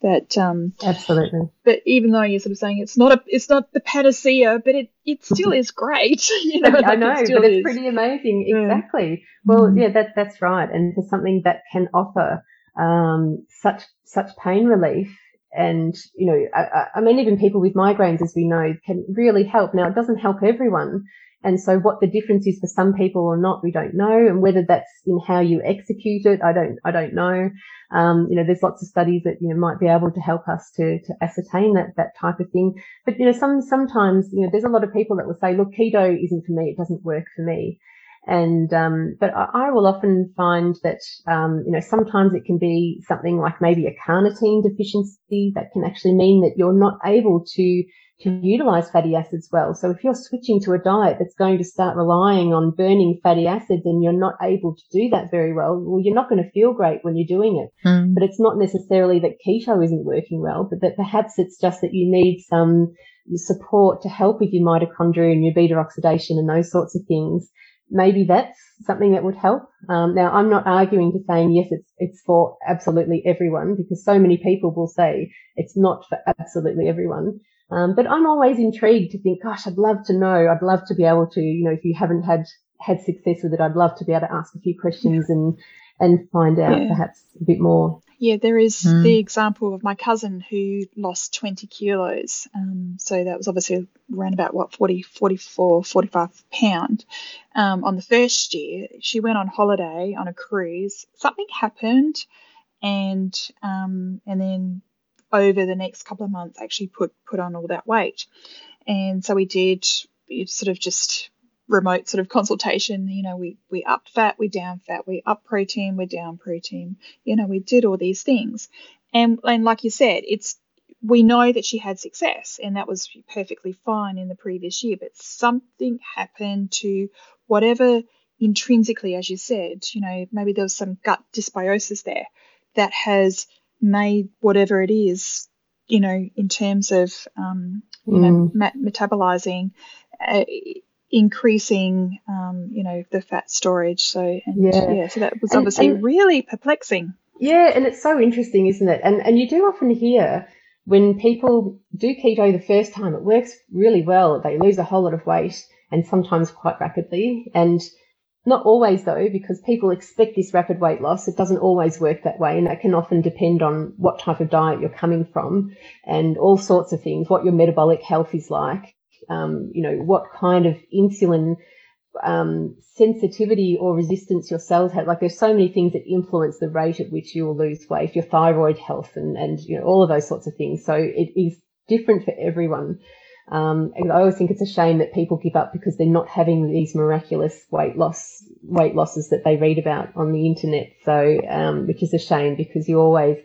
that um absolutely but even though you're sort of saying it's not a it's not the panacea but it it still is great you know i know it but it's pretty amazing yeah. exactly well mm. yeah that that's right and for something that can offer um, such such pain relief. And you know, I, I mean, even people with migraines, as we know, can really help. Now, it doesn't help everyone, and so what the difference is for some people or not, we don't know. And whether that's in how you execute it, I don't, I don't know. Um, you know, there's lots of studies that, you know, might be able to help us to, to ascertain that, that type of thing. But, you know, some, sometimes, you know, there's a lot of people that will say, look, keto isn't for me. It doesn't work for me. And um, but I, I, will often find that um, you know sometimes it can be something like maybe a carnitine deficiency that can actually mean that you're not able to to utilize fatty acids well. So if you're switching to a diet that's going to start relying on burning fatty acids and you're not able to do that very well, well, you're not going to feel great when you're doing it. Mm. But it's not necessarily that keto isn't working well, but that perhaps it's just that you need some support to help with your mitochondria and your beta oxidation and those sorts of things maybe that's something that would help. Um, now, I'm not arguing to saying yes, it's it's for absolutely everyone because so many people will say it's not for absolutely everyone. Um, but I'm always intrigued to think, gosh, I'd love to know. I'd love to be able to, you know, if you haven't had had success with it, I'd love to be able to ask a few questions and and find out yeah. perhaps a bit more. Yeah, there is mm. the example of my cousin who lost 20 kilos. Um, so that was obviously around about what 40, 44, 45 pound. Um, on the first year, she went on holiday on a cruise. Something happened, and um, and then over the next couple of months, actually put put on all that weight. And so we did sort of just remote sort of consultation. You know, we we upped fat, we down fat, we up protein, we're down protein. You know, we did all these things, and and like you said, it's we know that she had success and that was perfectly fine in the previous year, but something happened to whatever intrinsically, as you said, you know, maybe there was some gut dysbiosis there that has made whatever it is, you know, in terms of, um, you mm. know, metabolizing, uh, increasing, um, you know, the fat storage. So, and, yeah. yeah, so that was obviously and, and, really perplexing. Yeah, and it's so interesting, isn't it? And and you do often hear when people do keto the first time, it works really well. They lose a whole lot of weight and sometimes quite rapidly. And not always though, because people expect this rapid weight loss. It doesn't always work that way. And that can often depend on what type of diet you're coming from and all sorts of things, what your metabolic health is like. Um, you know, what kind of insulin um, sensitivity or resistance your cells have. Like there's so many things that influence the rate at which you will lose weight, your thyroid health and, and, you know, all of those sorts of things. So it is different for everyone. Um, I always think it's a shame that people give up because they're not having these miraculous weight loss weight losses that they read about on the internet. So, um, which is a shame because you always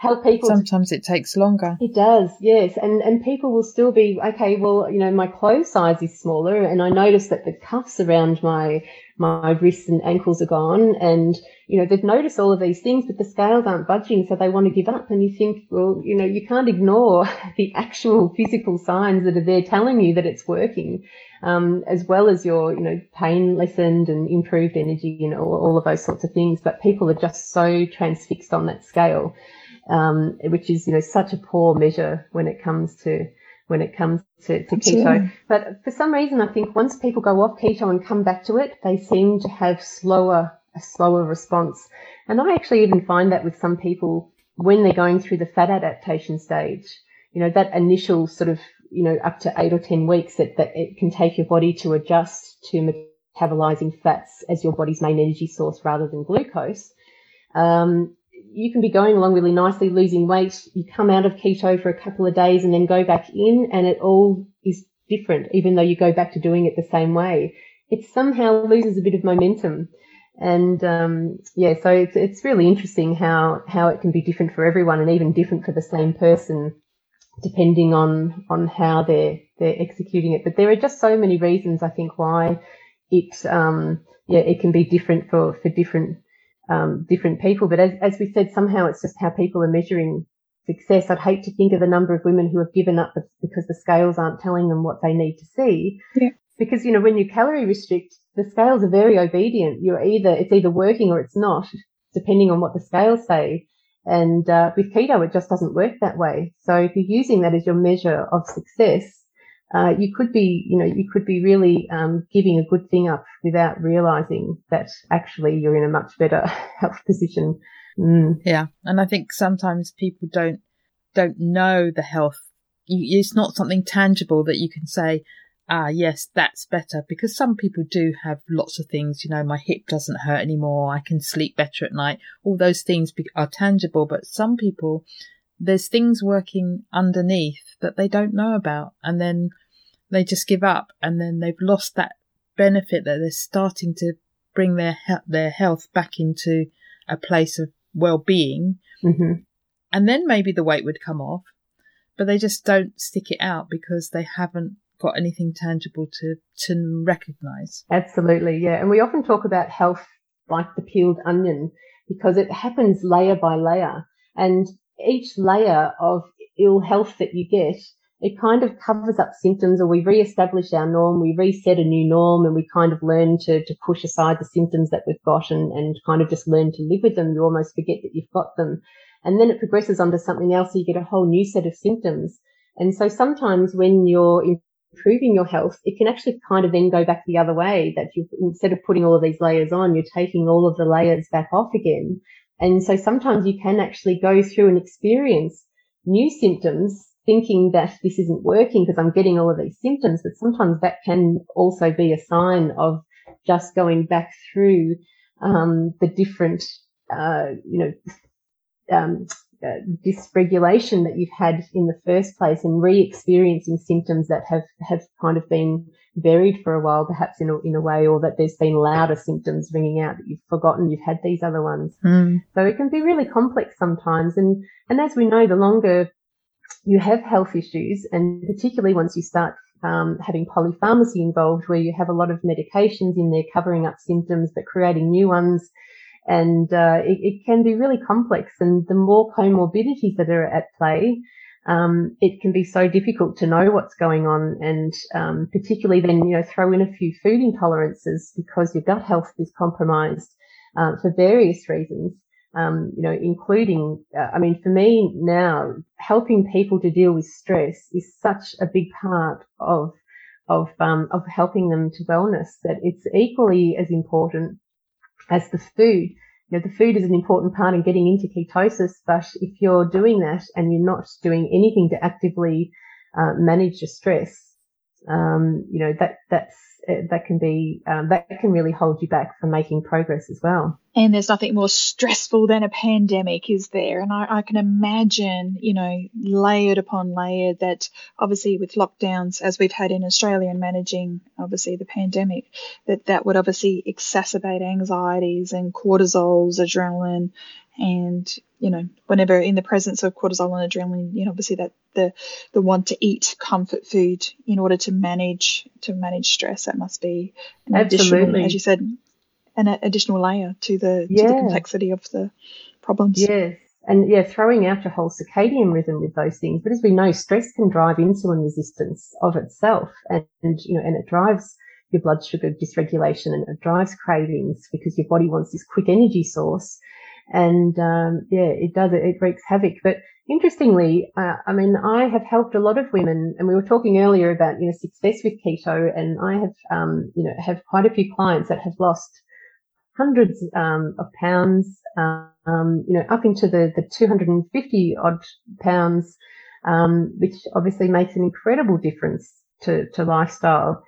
help people. Sometimes it takes longer. It does, yes, and and people will still be okay. Well, you know, my clothes size is smaller, and I notice that the cuffs around my my wrists and ankles are gone, and you know, they've noticed all of these things, but the scales aren't budging, so they want to give up. And you think, well, you know, you can't ignore the actual physical signs that are there telling you that it's working, um, as well as your, you know, pain lessened and improved energy and all, all of those sorts of things. But people are just so transfixed on that scale, um, which is, you know, such a poor measure when it comes to when it comes to, to keto. But for some reason, I think once people go off keto and come back to it, they seem to have slower a slower response. And I actually even find that with some people when they're going through the fat adaptation stage, you know, that initial sort of, you know, up to eight or 10 weeks that, that it can take your body to adjust to metabolizing fats as your body's main energy source rather than glucose. Um, you can be going along really nicely, losing weight. You come out of keto for a couple of days and then go back in and it all is different, even though you go back to doing it the same way. It somehow loses a bit of momentum. And um, yeah, so it's it's really interesting how how it can be different for everyone, and even different for the same person, depending on on how they're they're executing it. But there are just so many reasons I think why it um, yeah it can be different for for different um, different people. But as as we said, somehow it's just how people are measuring success. I'd hate to think of the number of women who have given up because the scales aren't telling them what they need to see. Yeah. Because you know when you calorie restrict the scales are very obedient. You're either, it's either working or it's not, depending on what the scales say. And uh, with keto, it just doesn't work that way. So if you're using that as your measure of success, uh, you could be, you know, you could be really um, giving a good thing up without realizing that actually you're in a much better health position. Mm. Yeah, and I think sometimes people don't don't know the health. You, it's not something tangible that you can say, ah, yes, that's better because some people do have lots of things. You know, my hip doesn't hurt anymore. I can sleep better at night. All those things are tangible, but some people, there's things working underneath that they don't know about. And then they just give up and then they've lost that benefit that they're starting to bring their, he- their health back into a place of well-being. Mm-hmm. And then maybe the weight would come off, but they just don't stick it out because they haven't got anything tangible to to recognize. Absolutely, yeah. And we often talk about health like the peeled onion because it happens layer by layer, and each layer of ill health that you get. It kind of covers up symptoms, or we re-establish our norm, we reset a new norm, and we kind of learn to, to push aside the symptoms that we've got and, and kind of just learn to live with them. You almost forget that you've got them. And then it progresses onto something else, so you get a whole new set of symptoms. And so sometimes when you're improving your health, it can actually kind of then go back the other way that you, instead of putting all of these layers on, you're taking all of the layers back off again. And so sometimes you can actually go through and experience new symptoms thinking that this isn't working because I'm getting all of these symptoms, but sometimes that can also be a sign of just going back through um, the different, uh, you know, um, uh, dysregulation that you've had in the first place and re-experiencing symptoms that have, have kind of been buried for a while, perhaps in a, in a way, or that there's been louder symptoms ringing out that you've forgotten you've had these other ones. Mm. So it can be really complex sometimes. And, and as we know, the longer you have health issues, and particularly once you start um, having polypharmacy involved, where you have a lot of medications in there covering up symptoms but creating new ones. And uh, it, it, can be really complex. And the more comorbidities that are at play, um, it can be so difficult to know what's going on. And um, particularly then, you know, throw in a few food intolerances because your gut health is compromised uh, for various reasons um, you know, including, uh, I mean, for me now, helping people to deal with stress is such a big part of, of, um, of helping them to wellness that it's equally as important as the food. You know, the food is an important part in getting into ketosis, but if you're doing that and you're not doing anything to actively uh, manage your stress, um, you know, that, that's, uh, that can be, um, that can really hold you back from making progress as well. And there's nothing more stressful than a pandemic, is there? And I, I can imagine, you know, layered upon layer that obviously with lockdowns, as we've had in Australia and managing obviously the pandemic, that that would obviously exacerbate anxieties and cortisols, adrenaline, and you know whenever in the presence of cortisol and adrenaline you know obviously that the the want to eat comfort food in order to manage to manage stress that must be an Absolutely. additional as you said an additional layer to the yeah. to the complexity of the problems yes and yeah throwing out your whole circadian rhythm with those things but as we know stress can drive insulin resistance of itself and, and you know and it drives your blood sugar dysregulation and it drives cravings because your body wants this quick energy source and um, yeah, it does it. It wreaks havoc. But interestingly, uh, I mean, I have helped a lot of women, and we were talking earlier about you know success with keto, and I have um, you know have quite a few clients that have lost hundreds um, of pounds, um, you know, up into the the 250 odd pounds, um, which obviously makes an incredible difference to to lifestyle.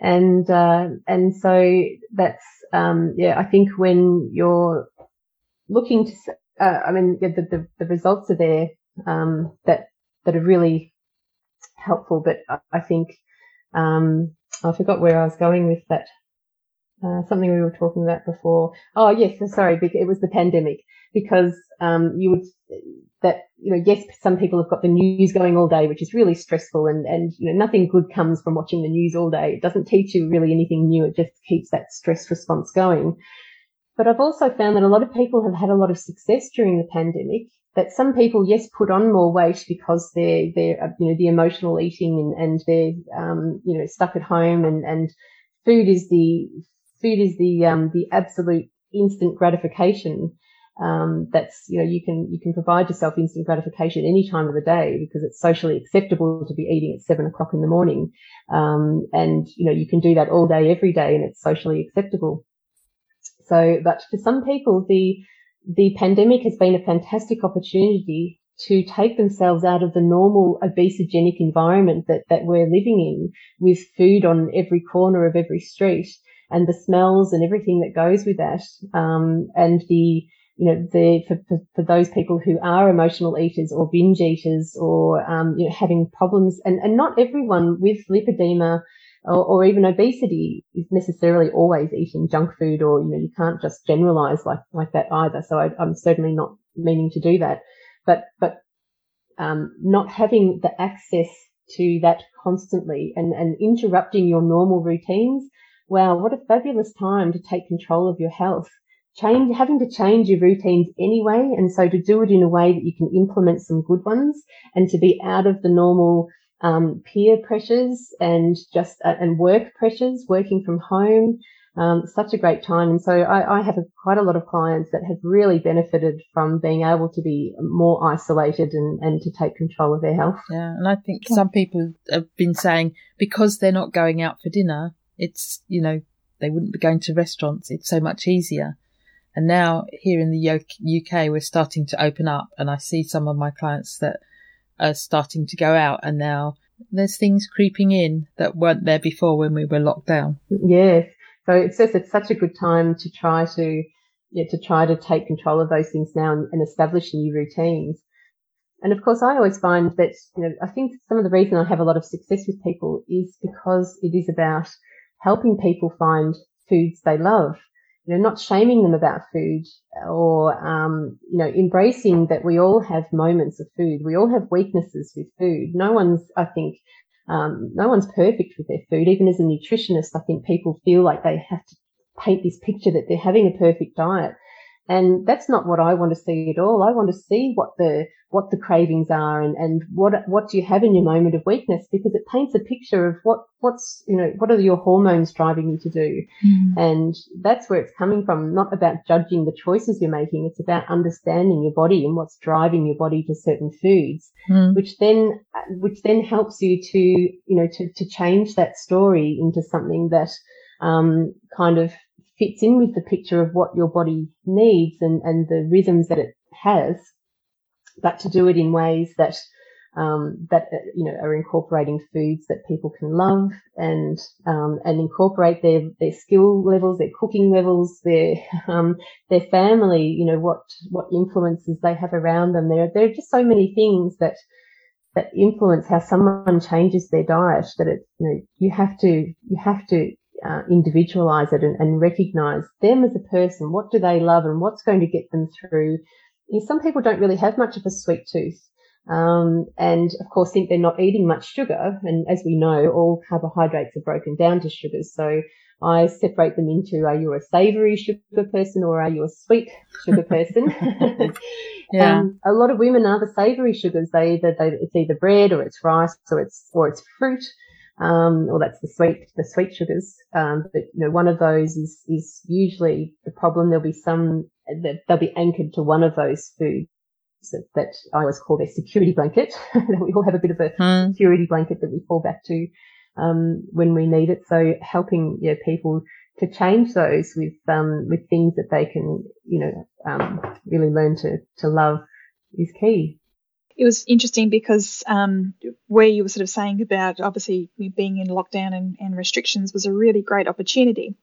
And uh, and so that's um, yeah, I think when you're looking to, uh, I mean, the, the, the, results are there um, that that are really helpful. But I, think um, I forgot where I was going with that. Uh, something we were talking about before. Oh yes, sorry, it was the pandemic because um, you would that you know yes, some people have got the news going all day, which is really stressful, and and you know nothing good comes from watching the news all day. It doesn't teach you really anything new. It just keeps that stress response going. But I've also found that a lot of people have had a lot of success during the pandemic. That some people, yes, put on more weight because they're, they're, uh, you know, the emotional eating and, and they're, um, you know, stuck at home and, and food is the, food is the, um, the absolute instant gratification. Um, that's, you know, you can, you can provide yourself instant gratification any time of the day because it's socially acceptable to be eating at seven o'clock in the morning. Um, and, you know, you can do that all day, every day and it's socially acceptable. So, but for some people, the, the pandemic has been a fantastic opportunity to take themselves out of the normal obesogenic environment that, that we're living in with food on every corner of every street and the smells and everything that goes with that. Um, and the, you know, the, for, for, those people who are emotional eaters or binge eaters or, um, you know, having problems and, and not everyone with lipedema or, or, even obesity is necessarily always eating junk food or, you know, you can't just generalize like, like that either. So I, am certainly not meaning to do that, but, but, um, not having the access to that constantly and, and interrupting your normal routines. Wow, what a fabulous time to take control of your health. Change, having to change your routines anyway. And so to do it in a way that you can implement some good ones and to be out of the normal um, peer pressures and just uh, and work pressures, working from home. Um, such a great time. And so I, I have a, quite a lot of clients that have really benefited from being able to be more isolated and, and to take control of their health. Yeah. And I think yeah. some people have been saying because they're not going out for dinner, it's, you know, they wouldn't be going to restaurants. It's so much easier. And now here in the UK, we're starting to open up and I see some of my clients that are starting to go out and now there's things creeping in that weren't there before when we were locked down. Yes. So it's just it's such a good time to try to yeah, to try to take control of those things now and, and establish new routines. And of course, I always find that, you know, I think some of the reason I have a lot of success with people is because it is about helping people find foods they love you know, not shaming them about food or, um, you know, embracing that we all have moments of food. We all have weaknesses with food. No one's, I think, um, no one's perfect with their food. Even as a nutritionist, I think people feel like they have to paint this picture that they're having a perfect diet. And that's not what I want to see at all. I want to see what the what the cravings are and, and what what do you have in your moment of weakness because it paints a picture of what what's you know what are your hormones driving you to do. Mm. And that's where it's coming from, not about judging the choices you're making. It's about understanding your body and what's driving your body to certain foods, mm. which then which then helps you to you know to to change that story into something that um, kind of fits in with the picture of what your body needs and, and the rhythms that it has, but to do it in ways that um, that uh, you know are incorporating foods that people can love and um, and incorporate their their skill levels, their cooking levels, their um, their family. You know what what influences they have around them. There there are just so many things that that influence how someone changes their diet. That it you know you have to you have to uh, individualize it and, and, recognize them as a person. What do they love and what's going to get them through? You know, some people don't really have much of a sweet tooth. Um, and of course think they're not eating much sugar. And as we know, all carbohydrates are broken down to sugars. So I separate them into are you a savory sugar person or are you a sweet sugar person? yeah. Um, a lot of women are the savory sugars. They either, they, it's either bread or it's rice or it's, or it's fruit um, or that's the sweet, the sweet sugars. Um, but you know, one of those is, is usually the problem. There'll be some that they'll be anchored to one of those foods that, that I always call their security blanket. we all have a bit of a mm. security blanket that we fall back to, um, when we need it. So helping, you know, people to change those with, um, with things that they can, you know, um, really learn to, to love is key it was interesting because um, where you were sort of saying about obviously being in lockdown and, and, restrictions was a really great opportunity.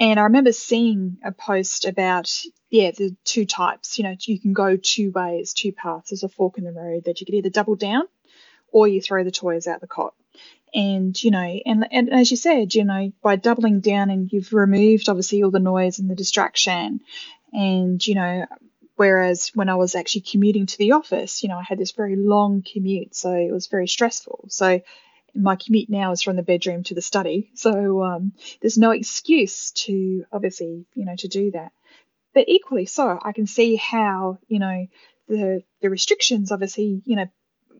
And I remember seeing a post about, yeah, the two types. You know, you can go two ways, two paths. There's a fork in the road that you could either double down or you throw the toys out the cot. And, you know, and, and as you said, you know, by doubling down and you've removed obviously all the noise and the distraction and, you know, Whereas when I was actually commuting to the office, you know, I had this very long commute, so it was very stressful. So my commute now is from the bedroom to the study, so um, there's no excuse to obviously, you know, to do that. But equally so, I can see how, you know, the the restrictions obviously, you know,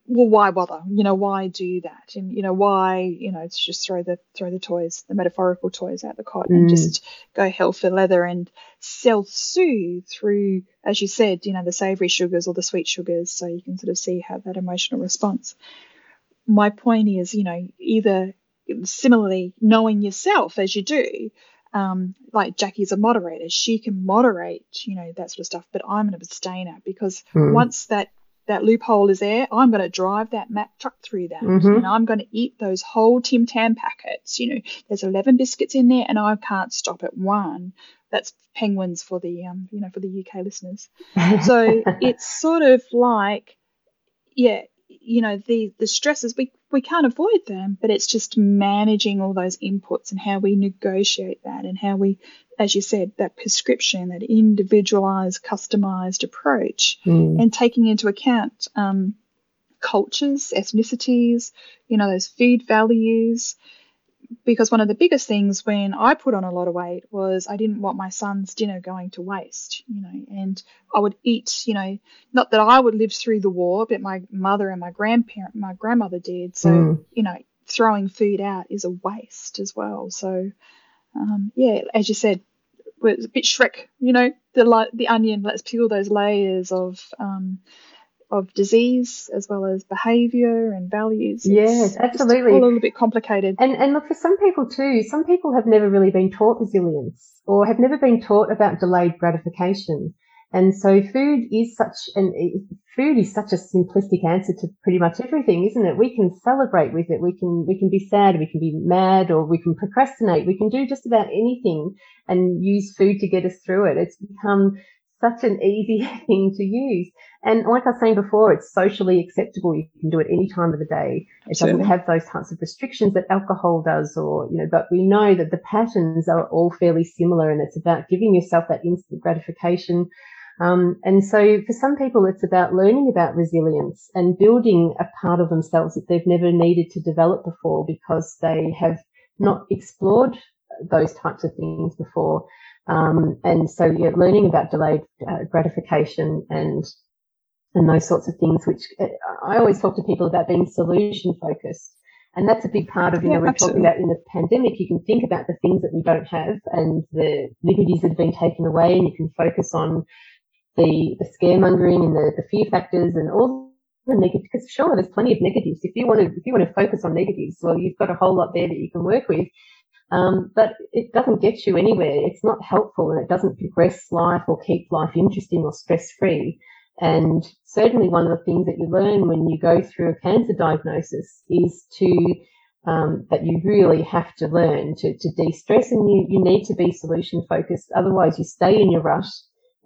well, why bother? You know, why do that? And you know, why you know, just throw the throw the toys, the metaphorical toys out the cot, mm. and just go hell for leather and self-soothe through, as you said, you know, the savoury sugars or the sweet sugars, so you can sort of see how that emotional response. My point is, you know, either similarly knowing yourself as you do, um, like Jackie's a moderator, she can moderate, you know, that sort of stuff. But I'm an abstainer because mm. once that that loophole is there, I'm going to drive that Mack truck through that. Mm-hmm. And I'm going to eat those whole Tim Tam packets. You know, there's 11 biscuits in there and I can't stop at one. That's penguins for the, um, you know, for the UK listeners. so it's sort of like, yeah, you know, the, the stresses, we, we can't avoid them, but it's just managing all those inputs and how we negotiate that and how we as you said, that prescription, that individualized, customized approach, mm. and taking into account um, cultures, ethnicities, you know, those food values. Because one of the biggest things when I put on a lot of weight was I didn't want my son's dinner going to waste, you know, and I would eat, you know, not that I would live through the war, but my mother and my grandparent, my grandmother did. So, mm. you know, throwing food out is a waste as well. So, um, yeah, as you said, it's a bit Shrek, you know, the the onion. Let's peel those layers of um, of disease as well as behaviour and values. Yes, absolutely. All a little bit complicated. And and look for some people too. Some people have never really been taught resilience or have never been taught about delayed gratification. And so food is such an food is such a simplistic answer to pretty much everything, isn't it? We can celebrate with it. We can we can be sad, we can be mad, or we can procrastinate. We can do just about anything and use food to get us through it. It's become such an easy thing to use. And like I was saying before, it's socially acceptable. You can do it any time of the day. It doesn't have those types of restrictions that alcohol does or, you know, but we know that the patterns are all fairly similar and it's about giving yourself that instant gratification. Um, and so for some people, it's about learning about resilience and building a part of themselves that they've never needed to develop before because they have not explored those types of things before. Um, and so you're learning about delayed uh, gratification and and those sorts of things, which uh, I always talk to people about being solution focused. And that's a big part of, you yeah, know, we're absolutely. talking about in the pandemic, you can think about the things that we don't have and the liberties that have been taken away and you can focus on the, the scaremongering and the, the fear factors and all the negatives. Because sure, there's plenty of negatives. If you want to, if you want to focus on negatives, well, you've got a whole lot there that you can work with. Um, but it doesn't get you anywhere. It's not helpful and it doesn't progress life or keep life interesting or stress free. And certainly one of the things that you learn when you go through a cancer diagnosis is to, um, that you really have to learn to, to de-stress and you, you need to be solution focused. Otherwise you stay in your rut.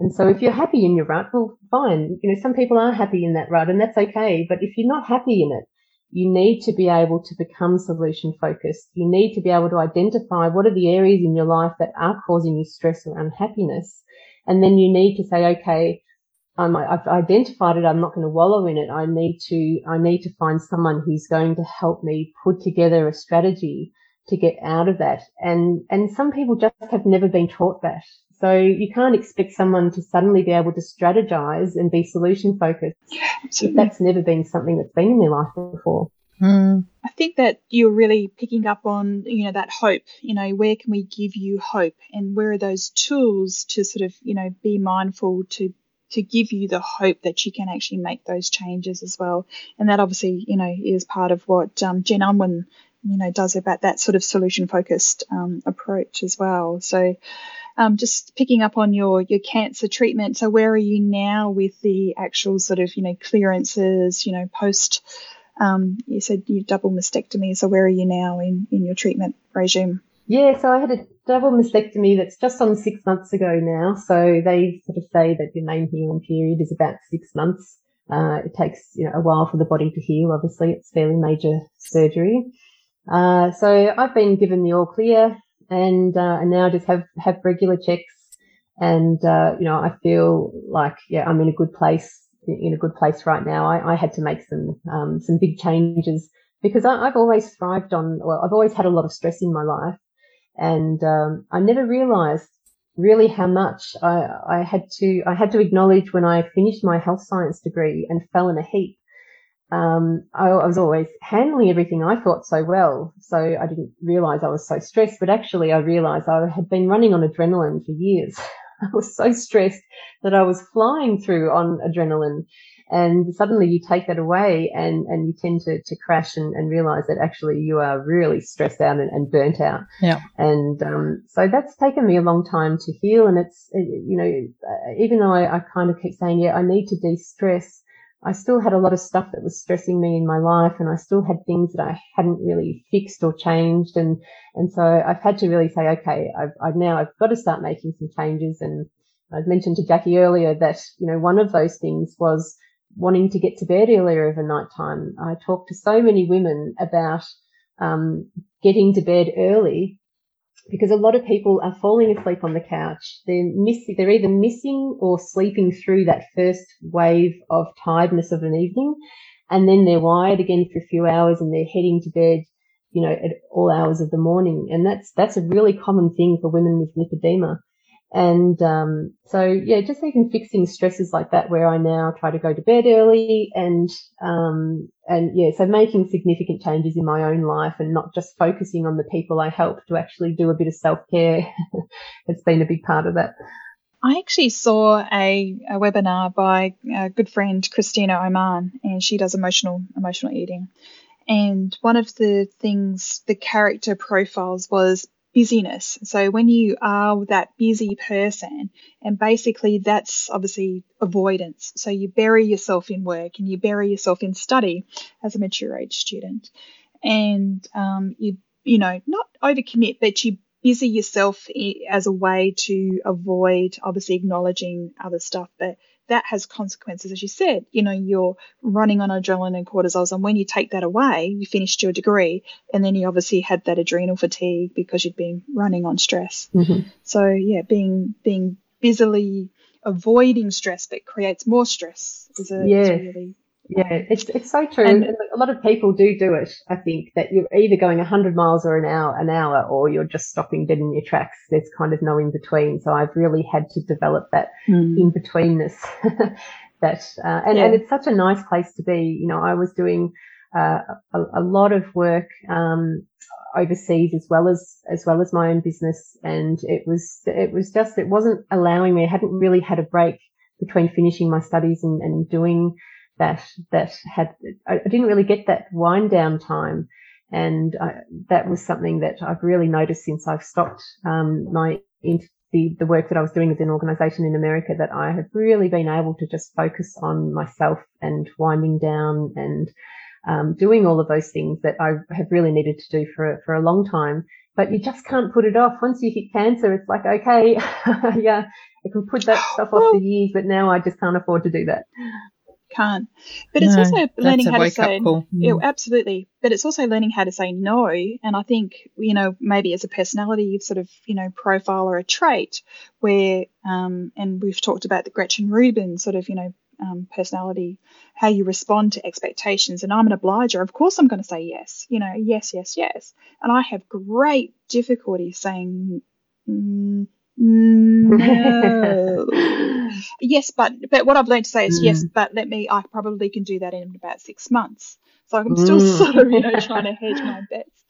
And so if you're happy in your rut, well, fine. You know, some people are happy in that rut and that's okay. But if you're not happy in it, you need to be able to become solution focused. You need to be able to identify what are the areas in your life that are causing you stress or unhappiness. And then you need to say, okay, I've identified it. I'm not going to wallow in it. I need to, I need to find someone who's going to help me put together a strategy to get out of that. And, and some people just have never been taught that. So you can't expect someone to suddenly be able to strategize and be solution focused. Yeah, that's never been something that's been in their life before. Mm. I think that you're really picking up on, you know, that hope. You know, where can we give you hope, and where are those tools to sort of, you know, be mindful to to give you the hope that you can actually make those changes as well. And that obviously, you know, is part of what um, Jen Unwin, you know, does about that sort of solution focused um, approach as well. So, um, just picking up on your your cancer treatment. So, where are you now with the actual sort of you know clearances? You know, post. Um, you said you double mastectomy. So, where are you now in in your treatment regime? Yeah, so I had a double mastectomy that's just on six months ago now. So they sort of say that your main healing period is about six months. Uh, it takes you know, a while for the body to heal. Obviously, it's fairly major surgery. Uh, so I've been given the all clear and, uh, and now just have, have regular checks. And, uh, you know, I feel like, yeah, I'm in a good place, in a good place right now. I, I had to make some, um, some big changes because I, I've always thrived on, well, I've always had a lot of stress in my life. And um, I never realized really how much I, I had to I had to acknowledge when I finished my health science degree and fell in a heap. Um, I, I, was always handling everything I thought so well, so I didn't realize I was so stressed. But actually, I realized I had been running on adrenaline for years. I was so stressed that I was flying through on adrenaline. And suddenly you take that away and, and you tend to, to crash and, and realize that actually you are really stressed out and, and burnt out. Yeah. And, um, so that's taken me a long time to heal. And it's, you know, even though I, I kind of keep saying, yeah, I need to de-stress, I still had a lot of stuff that was stressing me in my life and I still had things that I hadn't really fixed or changed. And, and so I've had to really say, okay, I've, I've now, I've got to start making some changes. And I've mentioned to Jackie earlier that, you know, one of those things was wanting to get to bed earlier over night time. I talk to so many women about um, getting to bed early because a lot of people are falling asleep on the couch. They're missing, they're either missing or sleeping through that first wave of tiredness of an evening. And then they're wired again for a few hours and they're heading to bed, you know, at all hours of the morning. And that's, that's a really common thing for women with lipedema. And um, so, yeah, just even fixing stresses like that, where I now try to go to bed early, and um, and yeah, so making significant changes in my own life, and not just focusing on the people I help to actually do a bit of self care. it's been a big part of that. I actually saw a, a webinar by a good friend Christina Oman, and she does emotional emotional eating. And one of the things, the character profiles was busyness. So when you are that busy person, and basically that's obviously avoidance. So you bury yourself in work and you bury yourself in study as a mature age student, and um, you you know not overcommit, but you busy yourself as a way to avoid obviously acknowledging other stuff, but that has consequences, as you said. You know, you're running on adrenaline and cortisols, and when you take that away, you finished your degree, and then you obviously had that adrenal fatigue because you'd been running on stress. Mm-hmm. So yeah, being being busily avoiding stress but creates more stress is a, a really yeah, it's it's so true. And, and, a lot of people do do it. I think that you're either going 100 miles or an hour, an hour, or you're just stopping dead in your tracks. There's kind of no in between. So I've really had to develop that mm. in betweenness. that uh, and Yeah. and it's such a nice place to be. You know, I was doing uh, a, a lot of work um, overseas as well as as well as my own business, and it was it was just it wasn't allowing me. I hadn't really had a break between finishing my studies and, and doing that that had I didn't really get that wind down time, and I, that was something that I've really noticed since I've stopped um, my the the work that I was doing with an organisation in America that I have really been able to just focus on myself and winding down and um, doing all of those things that I have really needed to do for for a long time. But you just can't put it off. Once you hit cancer, it's like okay, yeah, I can put that stuff off for years, but now I just can't afford to do that. Can't. But it's No, also learning how to say call. yeah, Mm. absolutely. But it's also learning how to say no. And I think you know maybe as a personality sort of you know profile or a trait where um, and we've talked about the Gretchen Rubin sort of you know um, personality, how you respond to expectations. And I'm an obliger. Of course, I'm going to say yes. You know, yes, yes, yes. And I have great difficulty saying. Mm, no. yes, but but what I've learned to say is yes, but let me. I probably can do that in about six months. So I'm still Mm. sort of you know trying to hedge my bets.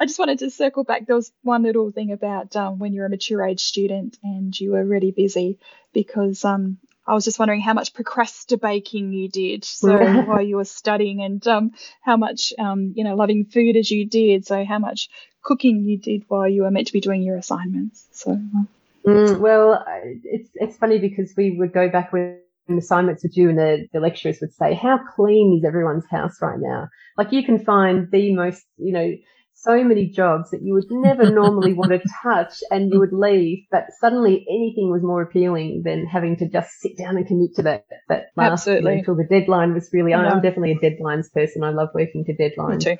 I just wanted to circle back. There was one little thing about um, when you're a mature age student and you were really busy because um, I was just wondering how much procrastinating you did. So while you were studying and um, how much um, you know loving food as you did. So how much cooking you did while you were meant to be doing your assignments. So uh, Mm, well, it's it's funny because we would go back when assignments were due, and the, the lecturers would say, "How clean is everyone's house right now?" Like you can find the most, you know, so many jobs that you would never normally want to touch, and you would leave. But suddenly, anything was more appealing than having to just sit down and commit to that that last you know, Absolutely. until the deadline was really. I'm definitely a deadlines person. I love working to deadlines. too.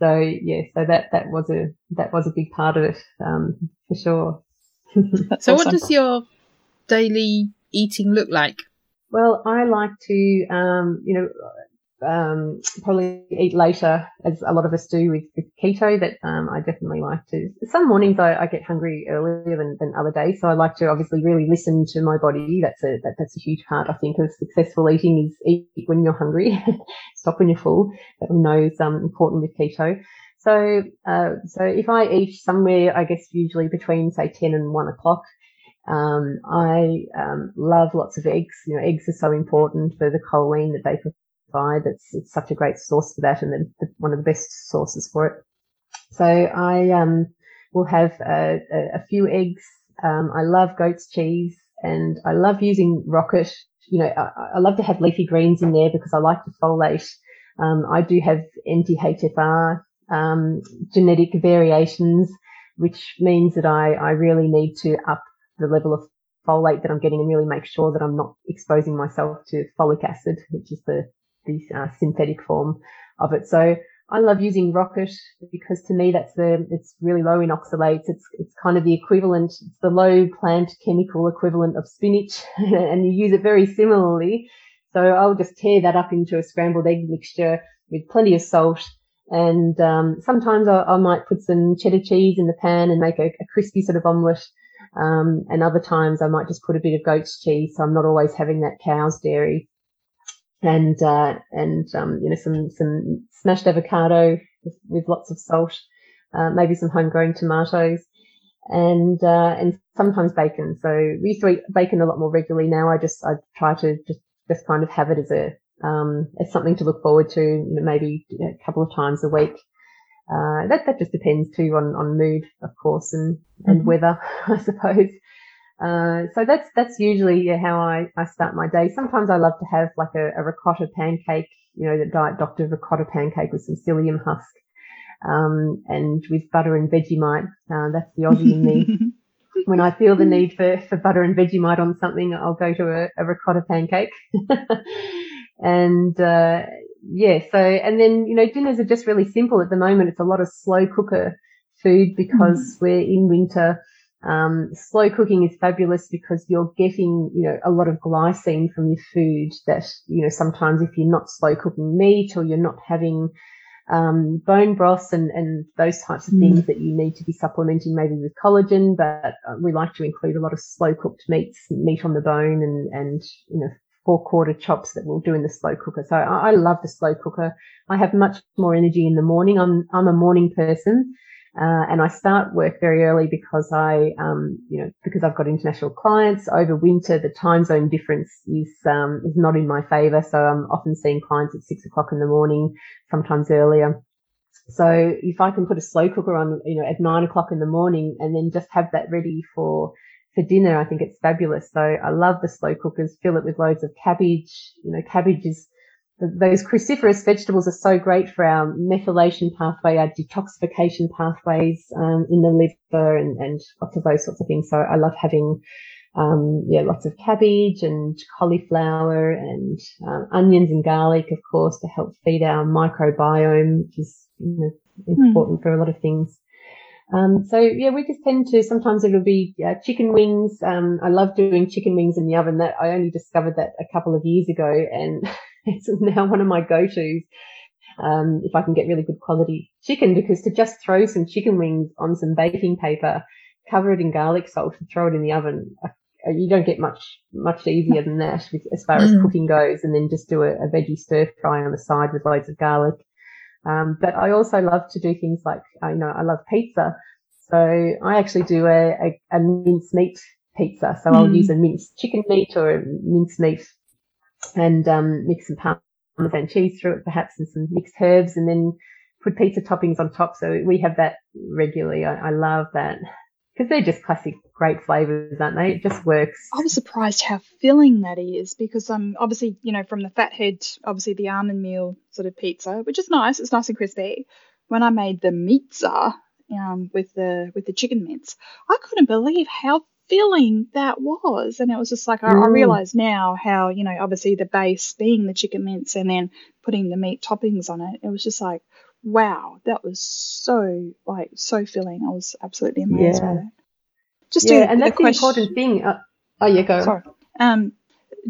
So yeah, so that that was a that was a big part of it um, for sure. So, what does your daily eating look like? Well, I like to, um, you know, um, probably eat later, as a lot of us do with, with keto. That um, I definitely like to. Some mornings I, I get hungry earlier than, than other days, so I like to obviously really listen to my body. That's a that, that's a huge part, I think, of successful eating is eat when you're hungry, stop when you're full. That we know is um, important with keto. So, uh, so if I eat somewhere, I guess usually between say ten and one o'clock. Um, I um, love lots of eggs. You know, eggs are so important for the choline that they provide. It's, it's such a great source for that and the, one of the best sources for it. So I um, will have a, a, a few eggs. Um, I love goat's cheese and I love using rocket. You know, I, I love to have leafy greens in there because I like the folate. Um, I do have MTHFR um, genetic variations, which means that I, I really need to up the level of folate that I'm getting and really make sure that I'm not exposing myself to folic acid, which is the, the uh, synthetic form of it. So I love using rocket because to me that's the, it's really low in oxalates. It's, it's kind of the equivalent, it's the low plant chemical equivalent of spinach and you use it very similarly. So I'll just tear that up into a scrambled egg mixture with plenty of salt. And um, sometimes I, I might put some cheddar cheese in the pan and make a, a crispy sort of omelette. Um, and other times I might just put a bit of goat's cheese, so I'm not always having that cow's dairy. And uh, and um, you know some some smashed avocado with, with lots of salt, uh, maybe some homegrown tomatoes, and uh, and sometimes bacon. So we used to eat bacon a lot more regularly. Now I just I try to just just kind of have it as a um, as something to look forward to. You know, maybe a couple of times a week. Uh, that that just depends too on on mood, of course, and and Mhm. weather, I suppose. Uh, so that's that's usually yeah, how I, I start my day. Sometimes I love to have like a, a ricotta pancake, you know, the Diet Doctor ricotta pancake with some psyllium husk. um, and with butter and Vegemite. Uh, that's the Aussie in me. when I feel the need for, for butter and Vegemite on something, I'll go to a, a ricotta pancake. and, uh, yeah, so, and then, you know, dinners are just really simple at the moment. It's a lot of slow cooker food because mm. we're in winter. Um, slow cooking is fabulous because you're getting, you know, a lot of glycine from your food that, you know, sometimes if you're not slow cooking meat or you're not having, um, bone broths and, and those types of mm. things that you need to be supplementing maybe with collagen, but uh, we like to include a lot of slow cooked meats, meat on the bone and, and, you know, forequarter chops that we'll do in the slow cooker. So I, I love the slow cooker. I have much more energy in the morning. I'm, I'm a morning person. Uh, and I start work very early because I, um, you know, because I've got international clients over winter, the time zone difference is, um, is not in my favor. So I'm often seeing clients at six o'clock in the morning, sometimes earlier. So if I can put a slow cooker on, you know, at nine o'clock in the morning and then just have that ready for, for dinner, I think it's fabulous. So I love the slow cookers, fill it with loads of cabbage. You know, cabbage is those cruciferous vegetables are so great for our methylation pathway, our detoxification pathways um, in the liver, and, and lots of those sorts of things. So I love having, um, yeah, lots of cabbage and cauliflower and um, onions and garlic, of course, to help feed our microbiome, which is you know, important mm. for a lot of things. Um, so yeah, we just tend to, sometimes it'll be uh, chicken wings. Um, I love doing chicken wings in the oven that I only discovered that a couple of years ago and it's now one of my go-tos. Um, if I can get really good quality chicken, because to just throw some chicken wings on some baking paper, cover it in garlic salt and throw it in the oven, uh, you don't get much, much easier than that as far as mm. cooking goes. And then just do a, a veggie stir fry on the side with loads of garlic. Um, but I also love to do things like, you know, I love pizza. So I actually do a, a, a minced meat pizza. So mm. I'll use a minced chicken meat or a minced meat and um, mix some parmesan cheese through it, perhaps, and some mixed herbs, and then put pizza toppings on top. So we have that regularly. I, I love that because they're just classic great flavors, aren't they? It just works. I was surprised how filling that is because um obviously you know from the fathead, obviously the almond meal sort of pizza, which is nice. It's nice and crispy. When I made the pizza um with the with the chicken mince, I couldn't believe how filling that was. And it was just like, I, mm. I realize now how, you know, obviously the base being the chicken mince and then putting the meat toppings on it. It was just like, wow, that was so, like, so filling. I was absolutely amazed yeah. by that. Just yeah, and that's the important thing. Uh, oh, yeah, go. Sorry. Um,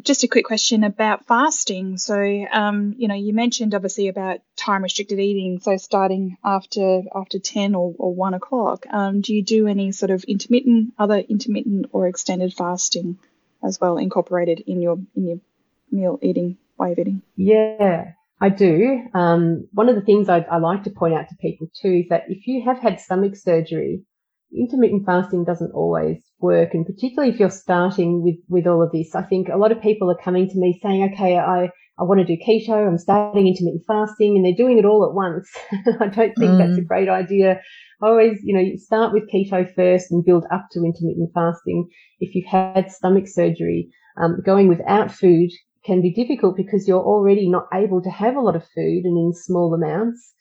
just a quick question about fasting. So, um, you know, you mentioned obviously about time restricted eating. So, starting after after ten or, or one o'clock, um, do you do any sort of intermittent, other intermittent or extended fasting as well incorporated in your in your meal eating way of eating? Yeah, I do. Um, one of the things I, I like to point out to people too is that if you have had stomach surgery, intermittent fasting doesn't always work. And particularly if you're starting with, with all of this, I think a lot of people are coming to me saying, okay, I, I want to do keto. I'm starting intermittent fasting and they're doing it all at once. I don't think mm. that's a mm. great idea. I always, you know, you start with keto first and build up to intermittent fasting. If you've had stomach surgery, um, going without food can be difficult because you're already not able to have a lot of food and in small amounts.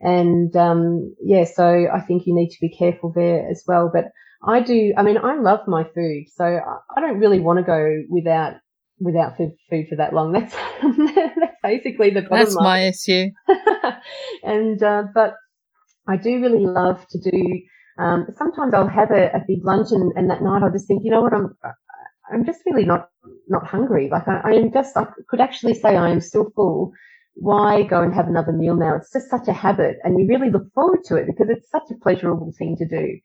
And um, yeah, so I think you need to be careful there as well. But I do. I mean, I love my food, so I don't really want to go without without food, food for that long. That's that's basically the bottom That's line. my issue. and uh, but I do really love to do. Um, sometimes I'll have a, a big lunch, and, and that night I'll just think, you know what, I'm I'm just really not not hungry. Like I, I am just I could actually say I am still full why go and have another meal now? It's just such a habit and you really look forward to it because it's such a pleasurable thing to do.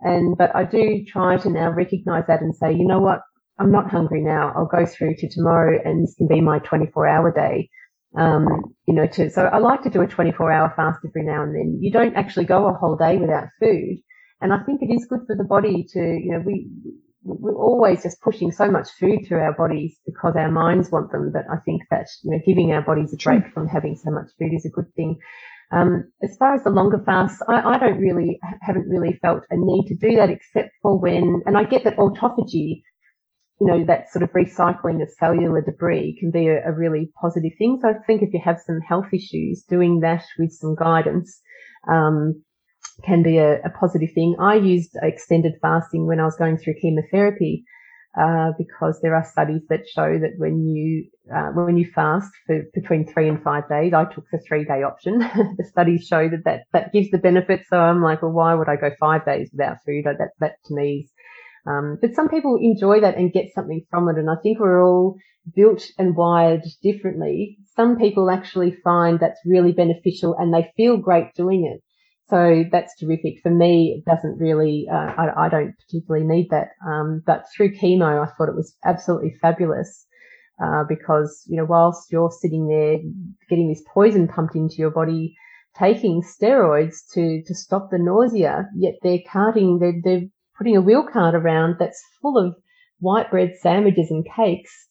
And, but I do try to now recognize that and say, you know what? I'm not hungry now. I'll go through to tomorrow and this can be my 24 hour day. Um, you know, to, so I like to do a 24 hour fast every now and then. You don't actually go a whole day without food. And I think it is good for the body to, you know, we, we're always just pushing so much food through our bodies because our minds want them. But I think that, you know, giving our bodies a break from having so much food is a good thing. Um, as far as the longer fasts, I, I, don't really, haven't really felt a need to do that except for when, and I get that autophagy, you know, that sort of recycling of cellular debris can be a, a really positive thing. So I think if you have some health issues, doing that with some guidance, um, can be a, a, positive thing. I used extended fasting when I was going through chemotherapy. Uh, because there are studies that show that when you uh, when you fast for between three and five days, I took the three day option. the studies show that, that that gives the benefit. So I'm like, well, why would I go five days without food? That that to me is um, but some people enjoy that and get something from it. And I think we're all built and wired differently. Some people actually find that's really beneficial and they feel great doing it. So that's terrific. For me, it doesn't really, uh, I, I, don't particularly need that. Um, but through chemo, I thought it was absolutely fabulous. Uh, because, you know, whilst you're sitting there getting this poison pumped into your body, taking steroids to, to stop the nausea, yet they're carting, they're, they're putting a wheel cart around that's full of white bread sandwiches and cakes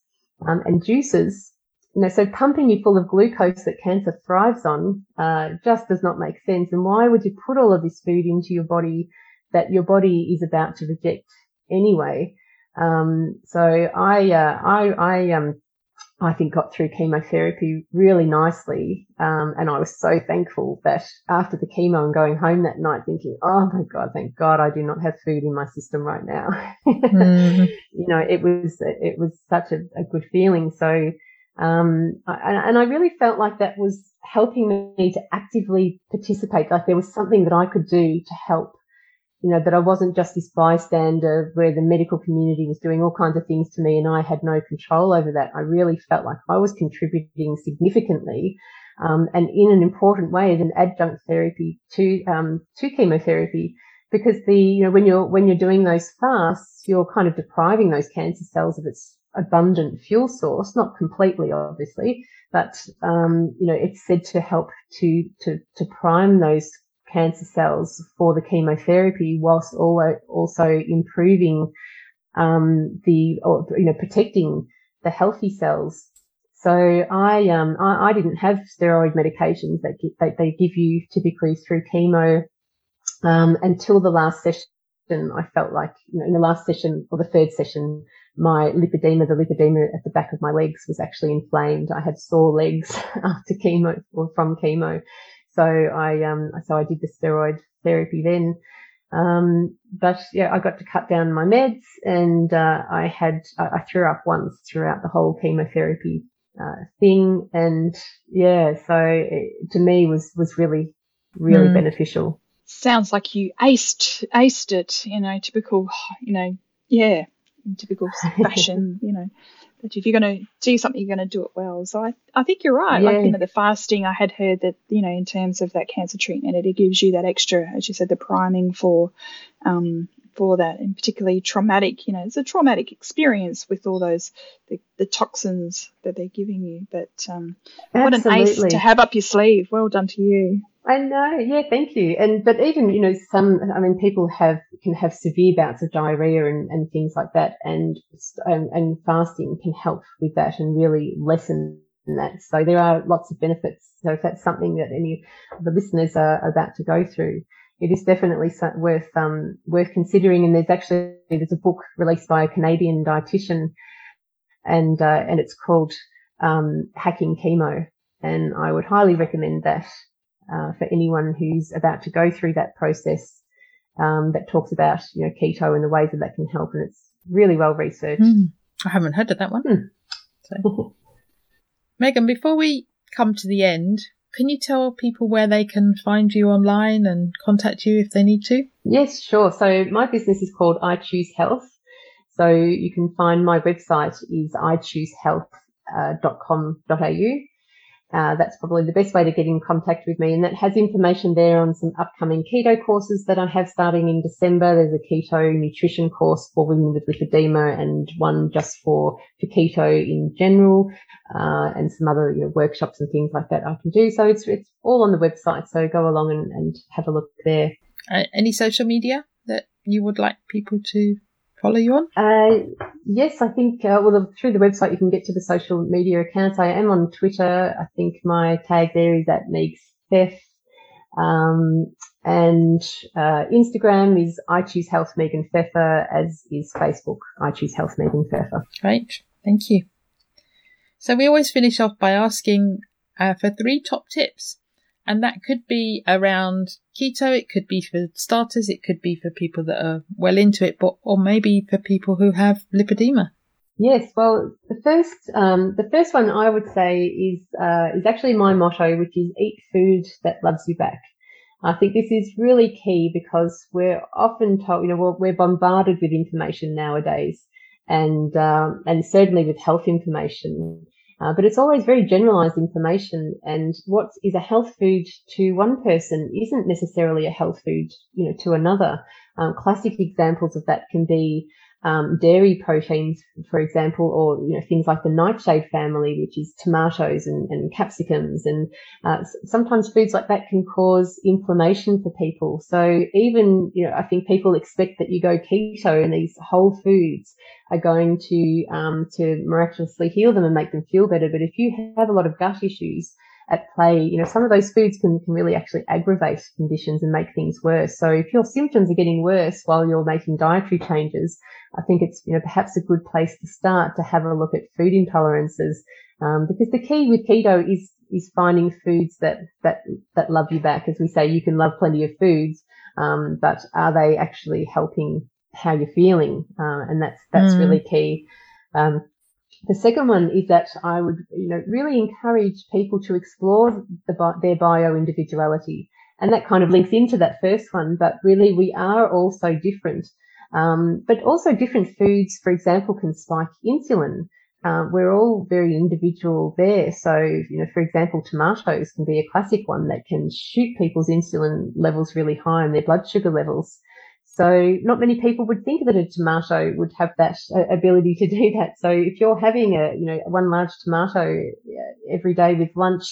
um, and juices. You know, so pumping you full of glucose that cancer thrives on uh, just does not make sense. And why would you put all of this food into your body that your body is about to reject anyway? Um, so I, uh, I, I, um, I think got through chemotherapy really nicely. Um, and I was so thankful that after the chemo and going home that night thinking, oh my God, thank God I do not have food in my system right now. mm-hmm. You know, it was, it was such a, a good feeling. So, um, and I really felt like that was helping me to actively participate. Like there was something that I could do to help you know, that I wasn't just this bystander where the medical community was doing all kinds of things to me and I had no control over that. I really felt like I was contributing significantly. Um, and in an important way as an adjunct therapy to, um, to chemotherapy because the, you know, when you're, when you're doing those fasts, you're kind of depriving those cancer cells of its abundant fuel source, not completely, obviously, but, um, you know, it's said to help to, to, to prime those cancer cells for the chemotherapy whilst also improving um, the, or, you know, protecting the healthy cells. So I, um, I, I didn't have steroid medications that, that they give you typically through chemo um, until the last session. I felt like, you know, in the last session or the third session, my lipedema, the lipedema at the back of my legs was actually inflamed. I had sore legs after chemo or from chemo. So I, um, so I did the steroid therapy then. Um, but yeah, I got to cut down my meds and, uh, I had, I, threw up once throughout the whole chemotherapy, uh, thing. And yeah, so it, to me was, was really, really mm. beneficial. Sounds like you aced, aced it, you know, typical, you know, yeah, in typical fashion, you know that if you're going to do something, you're going to do it well. So I, I think you're right. Yeah. Like, you know, the fasting, I had heard that, you know, in terms of that cancer treatment, it, it gives you that extra, as you said, the priming for, um, for that and particularly traumatic, you know, it's a traumatic experience with all those, the, the toxins that they're giving you. But, um, what an ace to have up your sleeve. Well done to you. I know. Yeah, thank you. And but even you know some, I mean, people have can have severe bouts of diarrhea and, and things like that, and, and and fasting can help with that and really lessen that. So there are lots of benefits. So if that's something that any of the listeners are about to go through, it is definitely worth um, worth considering. And there's actually there's a book released by a Canadian dietitian, and uh, and it's called um, Hacking Chemo, and I would highly recommend that uh, for anyone who's about to go through that process um, that talks about you know keto and the ways that that can help, and it's really well researched. Mm, I haven't heard of that one. Mm. So. Megan, before we come to the end, can you tell people where they can find you online and contact you if they need to? Yes, sure. So my business is called I Choose Health. So you can find my website is ichoosehealth.com.au. Uh, Uh, that's probably the best way to get in contact with me. And that has information there on some upcoming keto courses that I have starting in December. There's a keto nutrition course for women with lipedema and one just for, for keto in general, uh, and some other you know, workshops and things like that I can do. So it's, it's all on the website. So go along and, and have a look there. Uh, any social media that you would like people to follow you on? Uh, yes, I think, uh, well, the, through the website, you can get to the social media accounts. I am on Twitter. I think my tag there is at Megs Fef. Um, and, uh, Instagram is I choose health Megan Pfeffer, as is Facebook, I choose health Megan Pfeffer. Great. Thank you. So we always finish off by asking, uh, for three top tips and that could be around keto. It could be for starters. It could be for people that are well into it, but or maybe for people who have lipedema. Yes, well, the first um, the first one I would say is uh, is actually my motto, which is eat food that loves you back. I think this is really key because we're often told, you know, we're, we're bombarded with information nowadays, and um, and certainly with health information. Uh, but it's always very generalized information, and what is a health food to one person isn't necessarily a health food, you know, to another. Um, classic examples of that can be um, dairy proteins, for example, or you know things like the nightshade family, which is tomatoes and, and capsicums, and uh, sometimes foods like that can cause inflammation for people. So even you know, I think people expect that you go keto and these whole foods are going to um, to miraculously heal them and make them feel better. But if you have a lot of gut issues, at play, you know, some of those foods can, can really actually aggravate conditions and make things worse. So if your symptoms are getting worse while you're making dietary changes, I think it's, you know, perhaps a good place to start to have a look at food intolerances. Um, because the key with keto is, is finding foods that, that, that love you back. As we say, you can love plenty of foods, um, but are they actually helping how you're feeling? Uh, and that's, that's mm. really key. Um, the second one is that I would, you know, really encourage people to explore the, their bio individuality. And that kind of links into that first one, but really we are all so different. Um, but also different foods, for example, can spike insulin. Uh, we're all very individual there. So, you know, for example, tomatoes can be a classic one that can shoot people's insulin levels really high and their blood sugar levels. So not many people would think that a tomato would have that uh, ability to do that. So if you're having a, you know, one large tomato every day with lunch,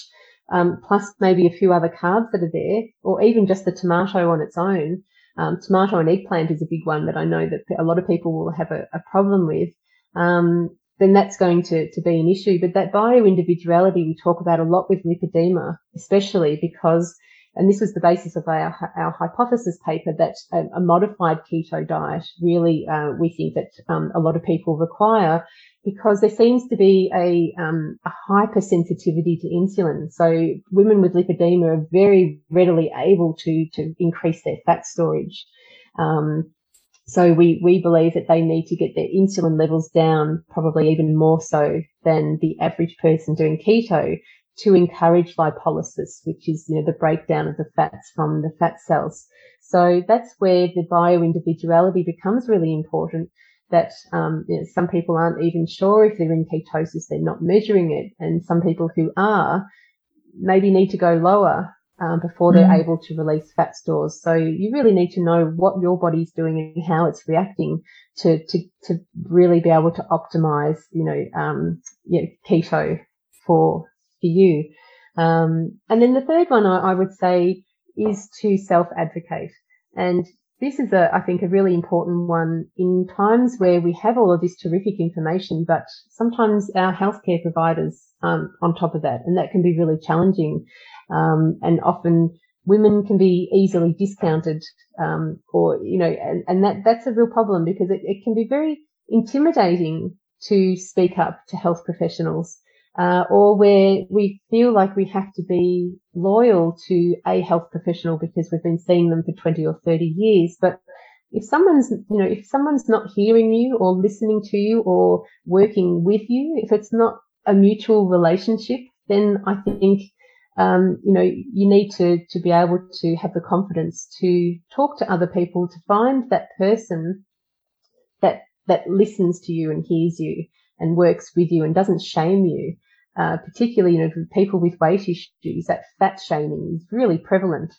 um, plus maybe a few other carbs that are there, or even just the tomato on its own, um, tomato and eggplant is a big one that I know that a lot of people will have a, a problem with. Um, then that's going to, to be an issue. But that bio individuality we talk about a lot with lipedema, especially because and this was the basis of our, our hypothesis paper that a, a modified keto diet really, uh, we think that um, a lot of people require because there seems to be a, um, a hypersensitivity to insulin. So women with lipedema are very readily able to, to increase their fat storage. Um, so we, we believe that they need to get their insulin levels down, probably even more so than the average person doing keto to encourage lipolysis, which is, you know, the breakdown of the fats from the fat cells. So that's where the bioindividuality becomes really important that um, you know, some people aren't even sure if they're in ketosis, they're not measuring it. And some people who are maybe need to go lower um, before they're mm. able to release fat stores. So you really need to know what your body's doing and how it's reacting to, to, to really be able to optimize, you know, um, you know, keto for for you. Um, and then the third one I, I would say is to self advocate. And this is a, I think, a really important one in times where we have all of this terrific information, but sometimes our healthcare providers um, on top of that, and that can be really challenging. Um, and often women can be easily discounted, um, or you know, and, and that that's a real problem because it, it can be very intimidating to speak up to health professionals uh, or where we feel like we have to be loyal to a health professional because we've been seeing them for 20 or 30 years. But if someone's, you know, if someone's not hearing you or listening to you or working with you, if it's not a mutual relationship, then I think, um, you know, you need to, to be able to have the confidence to talk to other people to find that person that, that listens to you and hears you and works with you and doesn't shame you uh, particularly you know for people with weight issues, that fat shaming is really prevalent.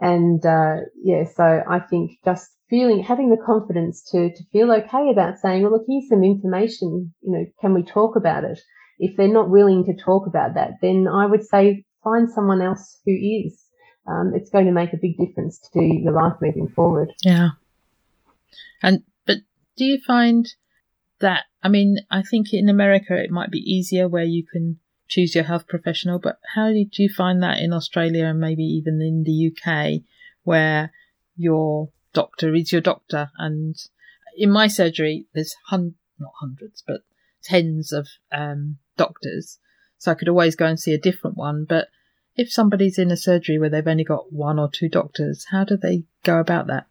And uh, yeah, so I think just feeling having the confidence to to feel okay about saying, well, look, here's some information. You know, can we talk about it? If they're not willing to talk about that, then I would say find someone else who is. Um, it's going to make a big difference to your life moving forward. Yeah. And but do you find that I mean, I think in America it might be easier where you can choose your health professional, but how did you find that in Australia and maybe even in the UK where your doctor is your doctor? And in my surgery, there's hun- not hundreds, but tens of um, doctors. So I could always go and see a different one. But if somebody's in a surgery where they've only got one or two doctors, how do they go about that?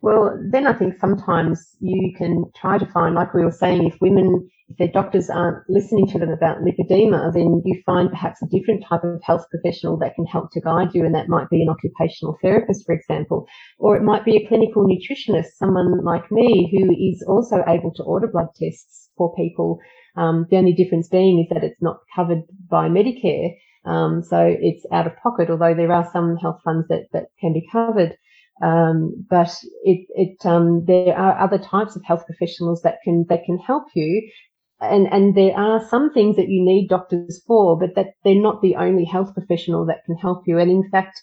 Well, then I think sometimes you can try to find, like we were saying, if women, if their doctors aren't listening to them about lipedema, then you find perhaps a different type of health professional that can help to guide you. And that might be an occupational therapist, for example, or it might be a clinical nutritionist, someone like me who is also able to order blood tests for people. Um, the only difference being is that it's not covered by Medicare. Um, so it's out of pocket, although there are some health funds that, that can be covered. Um, but it, it, um, there are other types of health professionals that can, that can help you. And, and there are some things that you need doctors for, but that they're not the only health professional that can help you. And in fact,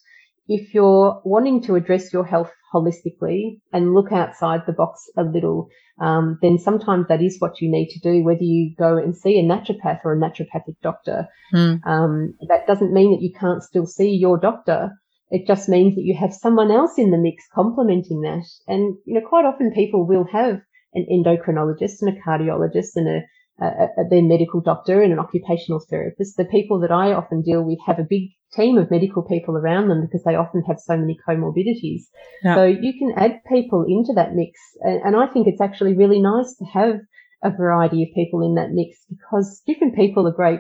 if you're wanting to address your health holistically and look outside the box a little, um, then sometimes that is what you need to do, whether you go and see a naturopath or a naturopathic doctor. Mm. Um, that doesn't mean that you can't still see your doctor, it just means that you have someone else in the mix complementing that. And, you know, quite often people will have an endocrinologist and a cardiologist and a, a, a, their medical doctor and an occupational therapist. The people that I often deal with have a big team of medical people around them because they often have so many comorbidities. Yeah. So you can add people into that mix. And, and I think it's actually really nice to have a variety of people in that mix because different people are great.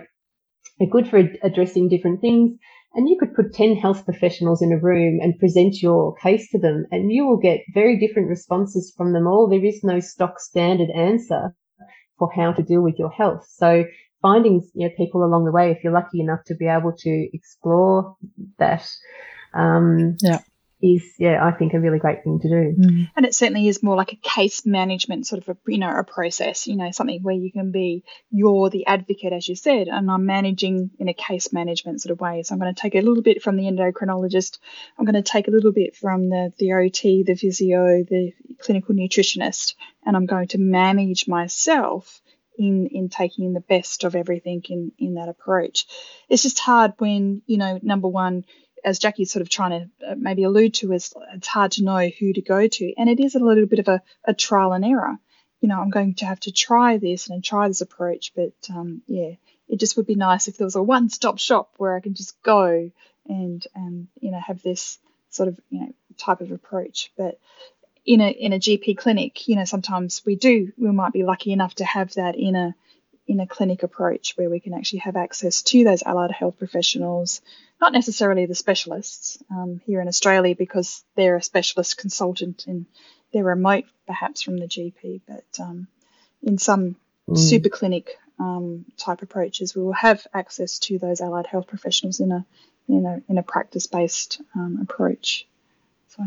They're good for ad- addressing different things and you could put 10 health professionals in a room and present your case to them and you will get very different responses from them all. There is no stock standard answer for how to deal with your health. So finding you know, people along the way, if you're lucky enough to be able to explore that, um, yeah is, yeah, I think a really great thing to do. And it certainly is more like a case management sort of a, you know, a process, you know, something where you can be, you're the advocate, as you said, and I'm managing in a case management sort of way. So I'm going to take a little bit from the endocrinologist. I'm going to take a little bit from the, the OT, the physio, the clinical nutritionist, and I'm going to manage myself in in taking the best of everything in in that approach. It's just hard when you know number one as Jackie's sort of trying to uh, maybe allude to, is it's hard to know who to go to. And it is a little bit of a, a trial and error. You know, I'm going to have to try this and try this approach, but um, yeah, it just would be nice if there was a one-stop shop where I can just go and and you know have this sort of you know type of approach. But in a in a GP clinic, you know, sometimes we do we might be lucky enough to have that in a in a clinic approach where we can actually have access to those allied health professionals not necessarily the specialists um, here in Australia because they're a specialist consultant and they're remote perhaps from the GP, but um, in some mm. super clinic um, type approaches, we will have access to those allied health professionals in a in a in a practice based um, approach. So.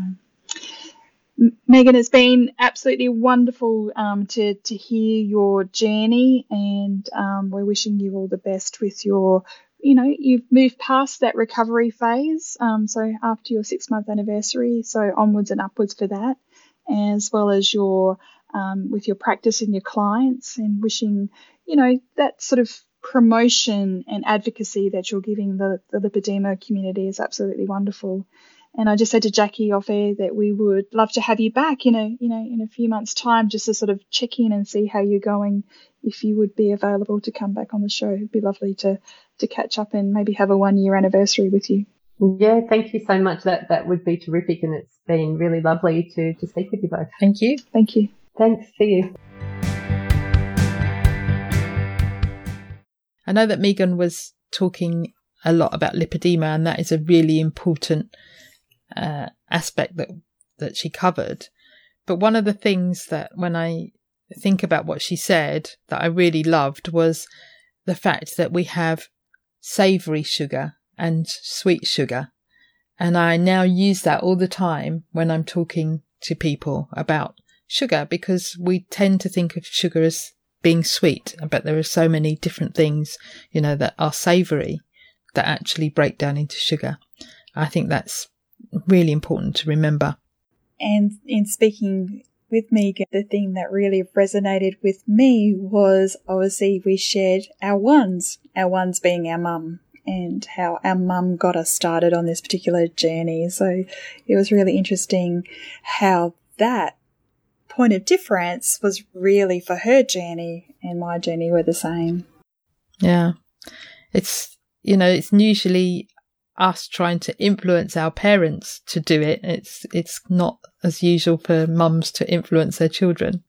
Megan, it's been absolutely wonderful um, to to hear your journey, and um, we're wishing you all the best with your you know, you've moved past that recovery phase. Um, so after your six month anniversary, so onwards and upwards for that, as well as your um, with your practice and your clients, and wishing, you know, that sort of promotion and advocacy that you're giving the, the lipedema community is absolutely wonderful. And I just said to Jackie off air that we would love to have you back in a you know in a few months' time just to sort of check in and see how you're going. If you would be available to come back on the show, it'd be lovely to to catch up and maybe have a one year anniversary with you. Yeah, thank you so much. That that would be terrific, and it's been really lovely to to speak with you both. Thank you. Thank you. Thanks. See you. I know that Megan was talking a lot about lipedema, and that is a really important uh, aspect that that she covered. But one of the things that when I think about what she said that I really loved was the fact that we have savory sugar and sweet sugar. And I now use that all the time when I'm talking to people about sugar because we tend to think of sugar as being sweet, but there are so many different things, you know, that are savory that actually break down into sugar. I think that's really important to remember. And in speaking with Megan, the thing that really resonated with me was obviously we shared our ones, our ones being our mum and how our mum got us started on this particular journey. So it was really interesting how that point of difference was really for her journey and my journey were the same. Yeah. It's, you know, it's usually us trying to influence our parents to do it. It's it's not as usual for mums to influence their children.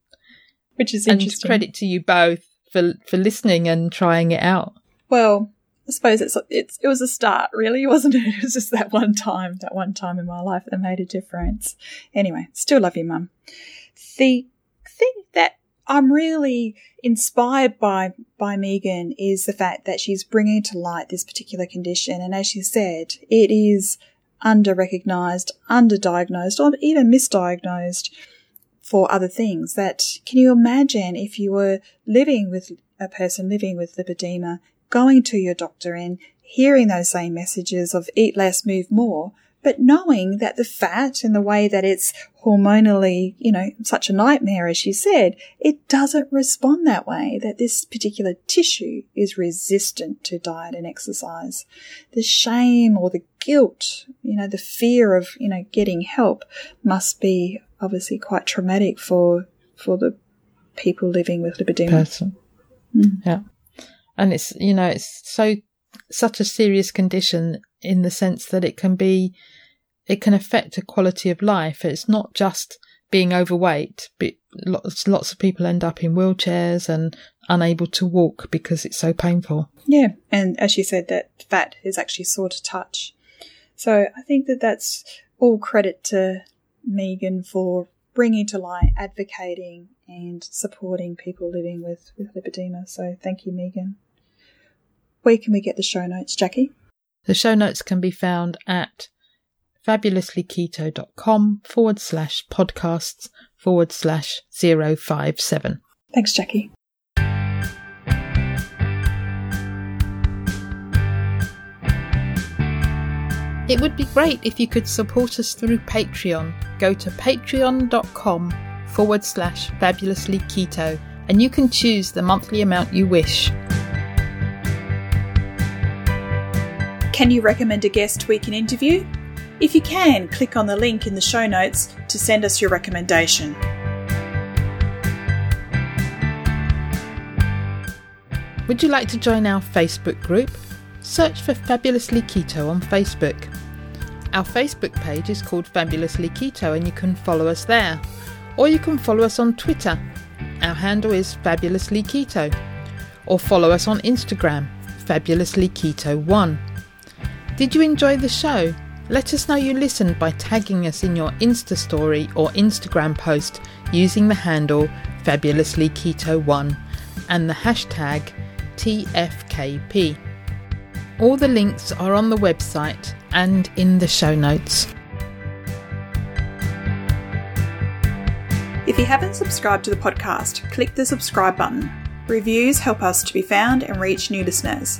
Which is And interesting. credit to you both for for listening and trying it out. Well, I suppose it's it's it was a start, really, wasn't it? It was just that one time, that one time in my life that made a difference. Anyway, still love you, Mum. The thing that I'm really inspired by by Megan is the fact that she's bringing to light this particular condition, and as she said, it is under recognized, underdiagnosed, or even misdiagnosed for other things. That can you imagine if you were living with a person living with lipedema, going to your doctor and hearing those same messages of eat less, move more, but knowing that the fat and the way that it's hormonally, you know, such a nightmare, as you said, it doesn't respond that way, that this particular tissue is resistant to diet and exercise. The shame or the guilt, you know, the fear of, you know, getting help must be obviously quite traumatic for, for the people living with lipedema. person. Mm. Yeah. And it's, you know, it's so, such a serious condition in the sense that it can be, it can affect a quality of life. It's not just being overweight, but lots, lots of people end up in wheelchairs and unable to walk because it's so painful. Yeah, and as you said, that fat is actually sore to touch. So I think that that's all credit to Megan for bringing to light, advocating, and supporting people living with, with lipedema. So thank you, Megan. Where can we get the show notes, Jackie? The show notes can be found at fabulouslyketo.com forward slash podcasts forward slash 057. Thanks, Jackie. It would be great if you could support us through Patreon. Go to patreon.com forward slash fabulously keto and you can choose the monthly amount you wish. Can you recommend a guest we can interview? If you can, click on the link in the show notes to send us your recommendation. Would you like to join our Facebook group? Search for Fabulously Keto on Facebook. Our Facebook page is called Fabulously Keto and you can follow us there. Or you can follow us on Twitter. Our handle is Fabulously Keto. Or follow us on Instagram, Fabulously Keto 1. Did you enjoy the show? Let us know you listened by tagging us in your Insta story or Instagram post using the handle Fabulously Keto 1 and the hashtag TFKP. All the links are on the website and in the show notes. If you haven't subscribed to the podcast, click the subscribe button. Reviews help us to be found and reach new listeners.